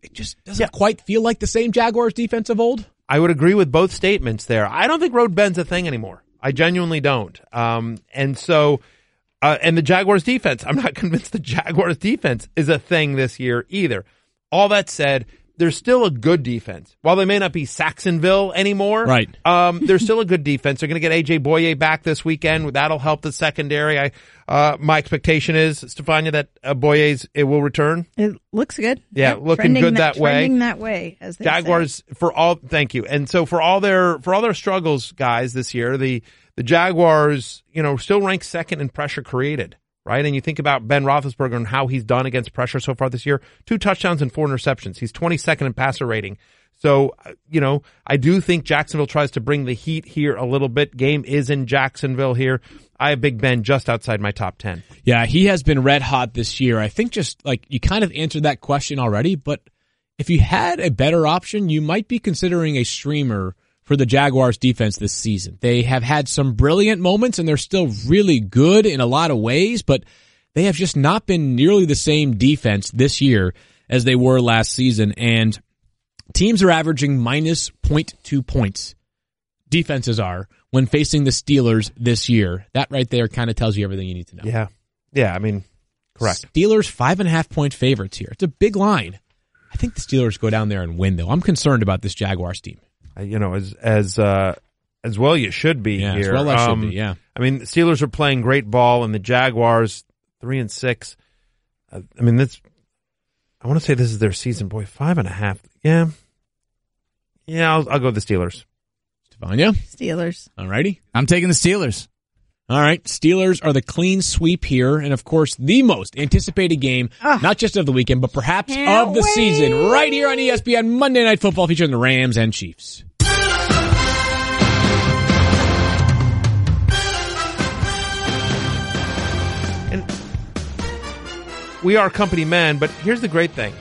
B: it just doesn't quite feel like the same Jaguars defense of old.
D: I would agree with both statements there. I don't think road Ben's a thing anymore. I genuinely don't. Um, and so, uh, and the Jaguars defense, I'm not convinced the Jaguars defense is a thing this year either. All that said, there's still a good defense. While they may not be Sacksonville anymore,
B: Right.
D: Um, there's still a good defense. They're going to get AJ Bouye back this weekend. That'll help the secondary. I, uh, my expectation is, Stefania, that uh, Bouye's it will return.
E: It looks good.
D: Yeah,
E: Yep,
D: looking
E: trending
D: good that way.
E: Trending that way, as they say.
D: Jaguars for all thank you. And so for all their for all their struggles, guys, this year, the the Jaguars, you know, still rank second in pressure created, right? And you think about Ben Roethlisberger and how he's done against pressure so far this year: two touchdowns and four interceptions. He's 22nd in passer rating. So, uh, you know, I do think Jacksonville tries to bring the heat here a little bit. Game is in Jacksonville here. I have Big Ben just outside my top 10.
B: Yeah, he has been red hot this year. I think just like you kind of answered that question already, but if you had a better option, you might be considering a streamer for the Jaguars defense this season. They have had some brilliant moments and they're still really good in a lot of ways, but they have just not been nearly the same defense this year as they were last season. And teams are averaging minus 0.2 points. Defenses are when facing the Steelers this year. That right there kind of tells you everything you need to know.
D: Yeah. Yeah. I mean, correct.
B: Steelers five and a half point favorites here. It's a big line. I think the Steelers go down there and win though. I'm concerned about this Jaguars team.
D: Uh, you know, as as uh, as well you should be
B: Yeah, as
D: here.
B: well I should
D: Um,
B: be, yeah.
D: I mean, the Steelers are playing great ball, and the Jaguars three and six. Uh, I mean, that's. I want to say this is their season. Boy, five and a half. Yeah, yeah. I'll, I'll go with the Steelers.
B: Stefania,
E: Steelers.
B: alrighty.
F: I'm taking the Steelers.
B: All right, Steelers are the clean sweep here, and of course, the most anticipated game, not just of the weekend, but perhaps
E: Can't
B: of the
E: wait.
B: season, right here on ESPN Monday Night Football, featuring the Rams and Chiefs.
D: And we are company men, but here's the great thing.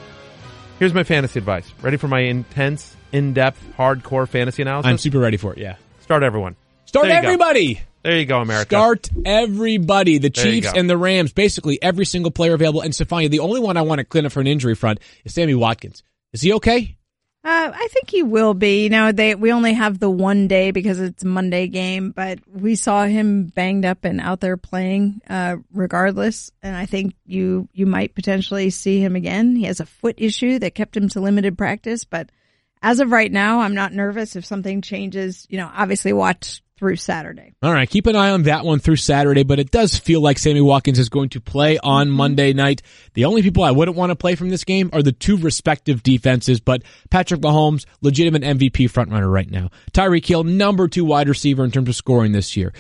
D: Here's my fantasy advice. Ready for my intense, in-depth, hardcore fantasy analysis?
B: I'm super ready for it. Yeah,
D: Start everyone.
B: start
D: There you go.
B: Everybody.
D: There you go, America.
B: Start everybody. The
D: There
B: Chiefs and the Rams, basically every single player available. And Stefania, the only one I want to clean up for an injury front is Sammy Watkins. Is he okay?
E: Uh, I think he will be. You know, they we only have the one day because it's a Monday game, but we saw him banged up and out there playing uh, regardless. And I think you you might potentially see him again. He has a foot issue that kept him to limited practice, but as of right now, I'm not nervous if something changes. You know, obviously watch through Saturday.
B: All right, keep an eye on that one through Saturday, but it does feel like Sammy Watkins is going to play on Monday night. The only people I wouldn't want to play from this game are the two respective defenses, but Patrick Mahomes, legitimate MVP frontrunner right now. Tyreek Hill, number two wide receiver in terms of scoring this year.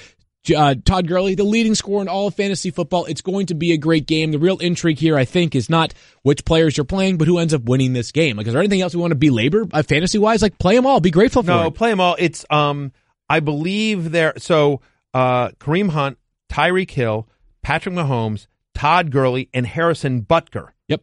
B: Uh, Todd Gurley, the leading scorer in all of fantasy football. It's going to be a great game. The real intrigue here, I think, is not which players you're playing, but who ends up winning this game. Like, is there anything else we want to belabor uh, fantasy wise? Like, play them all. Be grateful for
D: No,
B: it.
D: play them all. It's um, I believe there. So uh, Kareem Hunt, Tyreek Hill, Patrick Mahomes, Todd Gurley, and Harrison Butker
B: Yep.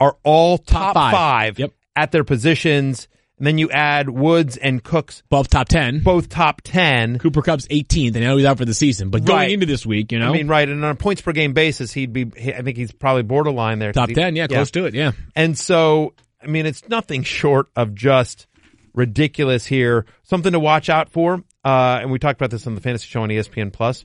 D: are all top,
B: five.
D: five,
B: Yep.
D: at their positions. And then you add Woods and Cooks,
B: Both top 10.
D: both top ten.
B: Cooper Kupp's 18th, and now he's out for the season. But going
D: Right.
B: into this week, you know,
D: I mean, right, and on a points per game basis, he'd be. he- I think he's probably borderline there.
B: top
D: He-
B: 10, yeah, close to it, yeah.
D: And so, I mean, it's nothing short of just ridiculous here. Something to watch out for. Uh, and we talked about this on the fantasy show on ESPN Plus.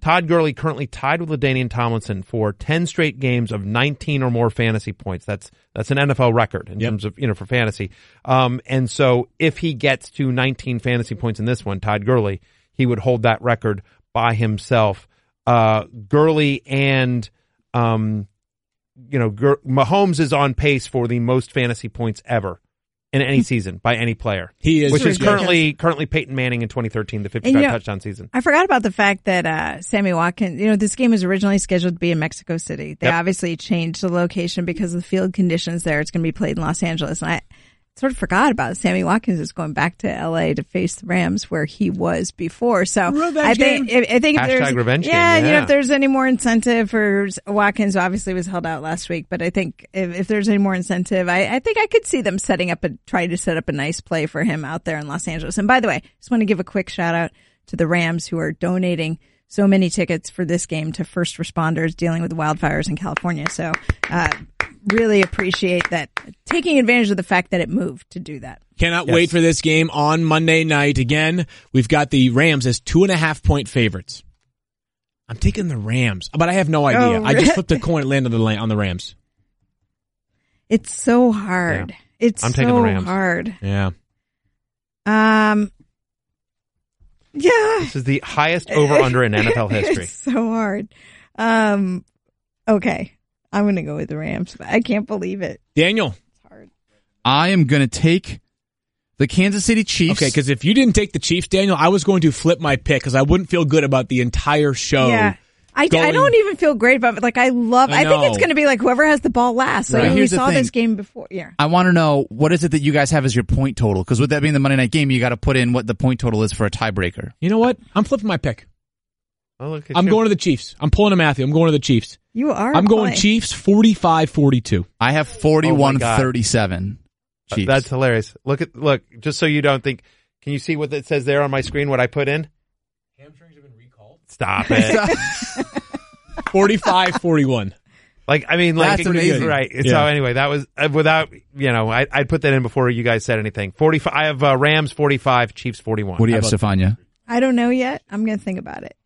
D: Todd Gurley currently tied with LaDainian Tomlinson for 10 straight games of 19 or more fantasy points. That's, that's an NFL record in
B: Yep.
D: terms of, you know, for fantasy. Um, and so if he gets to 19 fantasy points in this one, Todd Gurley, he would hold that record by himself. Uh, Gurley and, um, you know, Gr- Mahomes is on pace for the most fantasy points ever in any season by any player.
B: He is
D: which is
E: ridiculous.
D: currently currently Peyton Manning in 2013, the 55
E: you know,
D: touchdown season.
E: I forgot about the fact that uh, Sammy Watkins, you know, this game was originally scheduled to be in Mexico City. They
D: Yep.
E: obviously changed the location because of the field conditions there. It's going to be played in Los Angeles. And I sort of forgot about. Sammy Watkins is going back to LA to face the Rams where he was before. So
B: Revenge
E: I think,
B: game.
E: if, I think if
D: Hashtag
E: there's,
D: revenge game,
E: yeah, you know, if there's any more incentive for Watkins, obviously was held out last week, but I think if, if there's any more incentive, I, I think I could see them setting up a, trying to set up a nice play for him out there in Los Angeles. And by the way, just want to give a quick shout out to the Rams who are donating so many tickets for this game to first responders dealing with wildfires in California. So, uh, really appreciate that taking advantage of the fact that it moved to do that.
B: Cannot
D: Yes.
B: wait for this game on Monday night. Again, we've got the Rams as two and a half point favorites. I'm taking the Rams, but I have no idea.
E: Oh,
B: I just
E: really?
B: flipped a coin and landed on the, la- on the Rams.
E: It's so hard. It's
D: I'm taking
E: so
D: the Rams.
E: hard.
B: Yeah.
E: Um, yeah.
D: This is the highest over under in NFL history.
E: It's so hard. Um, okay. I'm going to go with the Rams. I can't believe it.
B: Daniel.
E: It's hard.
F: I am going to take the Kansas City Chiefs.
B: Okay, because if you didn't take the Chiefs, Daniel, I was going to flip my pick because I wouldn't feel good about the entire show.
E: yeah. I, I don't even feel great about it. Like, I love,
B: I
E: I, think it's going to be like whoever has the ball last. Like,
F: Right.
E: we
F: Here's the
E: saw
F: thing.
E: this game before. Yeah.
F: I want to know what is it that you guys have as your point total? Because with that being the Monday night game, you got to put in what the point total is for a tiebreaker.
B: You know what? I'm flipping my pick.
D: Oh, look at
B: I'm
D: you.
B: going to the Chiefs. I'm pulling a Matthew. I'm going to the Chiefs.
E: You are.
B: I'm going
E: playing.
B: Chiefs 45 42.
F: I have
D: Oh
F: 41
D: God.
F: 37.
D: Uh,
F: Chiefs.
D: That's hilarious. Look at look, just so you don't think. Can you see what it says there on my screen? What I put in?
B: Hamstrings have been recalled.
D: Stop it.
B: 45 41.
D: like I mean, like
F: That's amazing.
D: right? So anyway, that was uh, without you know. I I'd put that in before you guys said anything. Forty five. I have uh, Rams forty five, Chiefs forty one.
F: what do you have, Stefania?
E: I don't know yet. I'm going to think about it.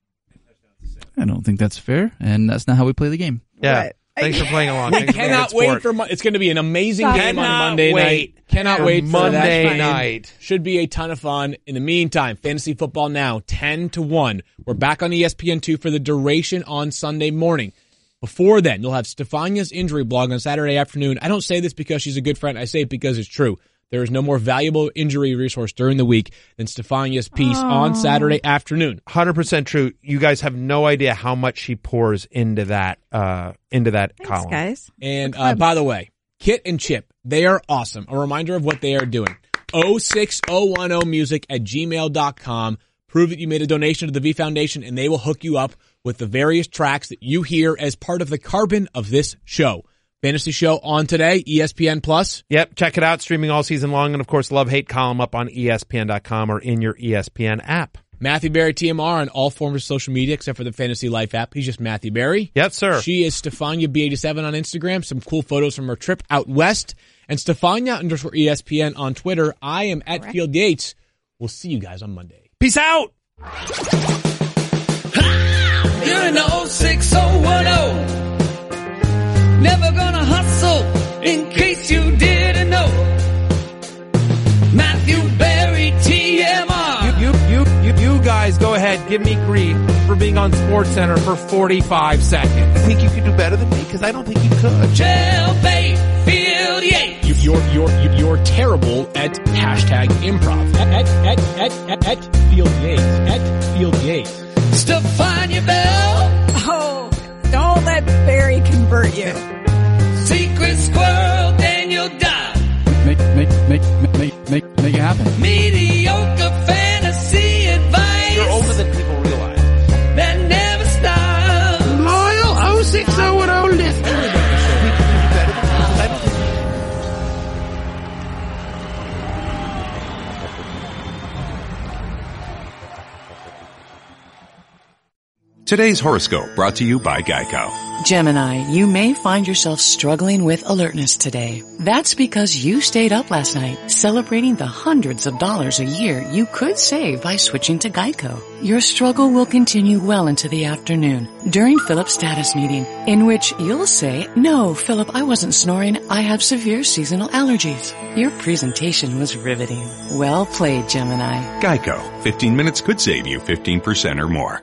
F: I don't think that's fair, and that's not how we play the game.
D: Yeah.
E: What?
D: Thanks for playing along.
B: We
D: Thanks for being a
B: cannot
D: good
B: wait for Mon- it's going to be an amazing
E: Stop.
B: game on
D: Cannot
B: Monday
D: wait
B: night. Cannot
D: for
B: wait for that
D: Monday
B: game.
D: night.
B: Should be a ton of fun. In the meantime, fantasy football now 10 to 1. We're back on E ESPN2 for the duration on Sunday morning. Before then, you'll have Stefania's injury blog on Saturday afternoon. I don't say this because she's a good friend. I say it because it's true. There is no more valuable injury resource during the week than Stefania's piece on Saturday afternoon.
D: Hundred percent true. You guys have no idea how much she pours into that uh into that
E: Thanks,
D: column.
E: guys.
B: And uh, by the way, Kit and Chip, they are awesome. A reminder of what they are doing. 06010 music at gmail.com. Prove that you made a donation to the V Foundation and they will hook you up with the various tracks that you hear as part of the carbon of this show. Fantasy show on today, ESPN Plus.
D: Yep, check it out. Streaming all season long, and of course, love hate column up on ESPN.com or in your ESPN app.
B: Matthew Berry TMR on all forms of social media except for the Fantasy Life app. He's just Matthew Berry.
D: Yes, sir.
B: She is Stefania B87 on Instagram. Some cool photos from her trip out west. And Stefania underscore ESPN on Twitter. I am at Field Yates. We'll see you guys on Monday.
D: Peace out.
C: You're an 06010. Never gonna hustle in case you didn't know. Matthew Berry, TMR.
D: You, you, you, you you guys go ahead. Give me grief for being on SportsCenter for 45 seconds. I think you could do better than me because I don't think you could.
C: Jailbait, Field Yates.
B: You, you're, you're, you're terrible at hashtag improv. At, at, at, at, at Field Yates. At Field Yates.
C: Stefania Bell.
E: Don't let Berry convert you.
C: Secret Squirrel, Daniel Dopp.
F: Make make make make make make, make it happen.
C: Mediocre fantasy
I: Today's horoscope brought to you by Geico.
J: Gemini, you may find yourself struggling with alertness today. That's because you stayed up last night celebrating the hundreds of dollars a year you could save by switching to Geico. Your struggle will continue well into the afternoon during Philip's status meeting, in which you'll say, No, Philip, I wasn't snoring. I have severe seasonal allergies. Your presentation was riveting. Well played, Gemini.
I: Geico. 15 minutes could save you 15% or more.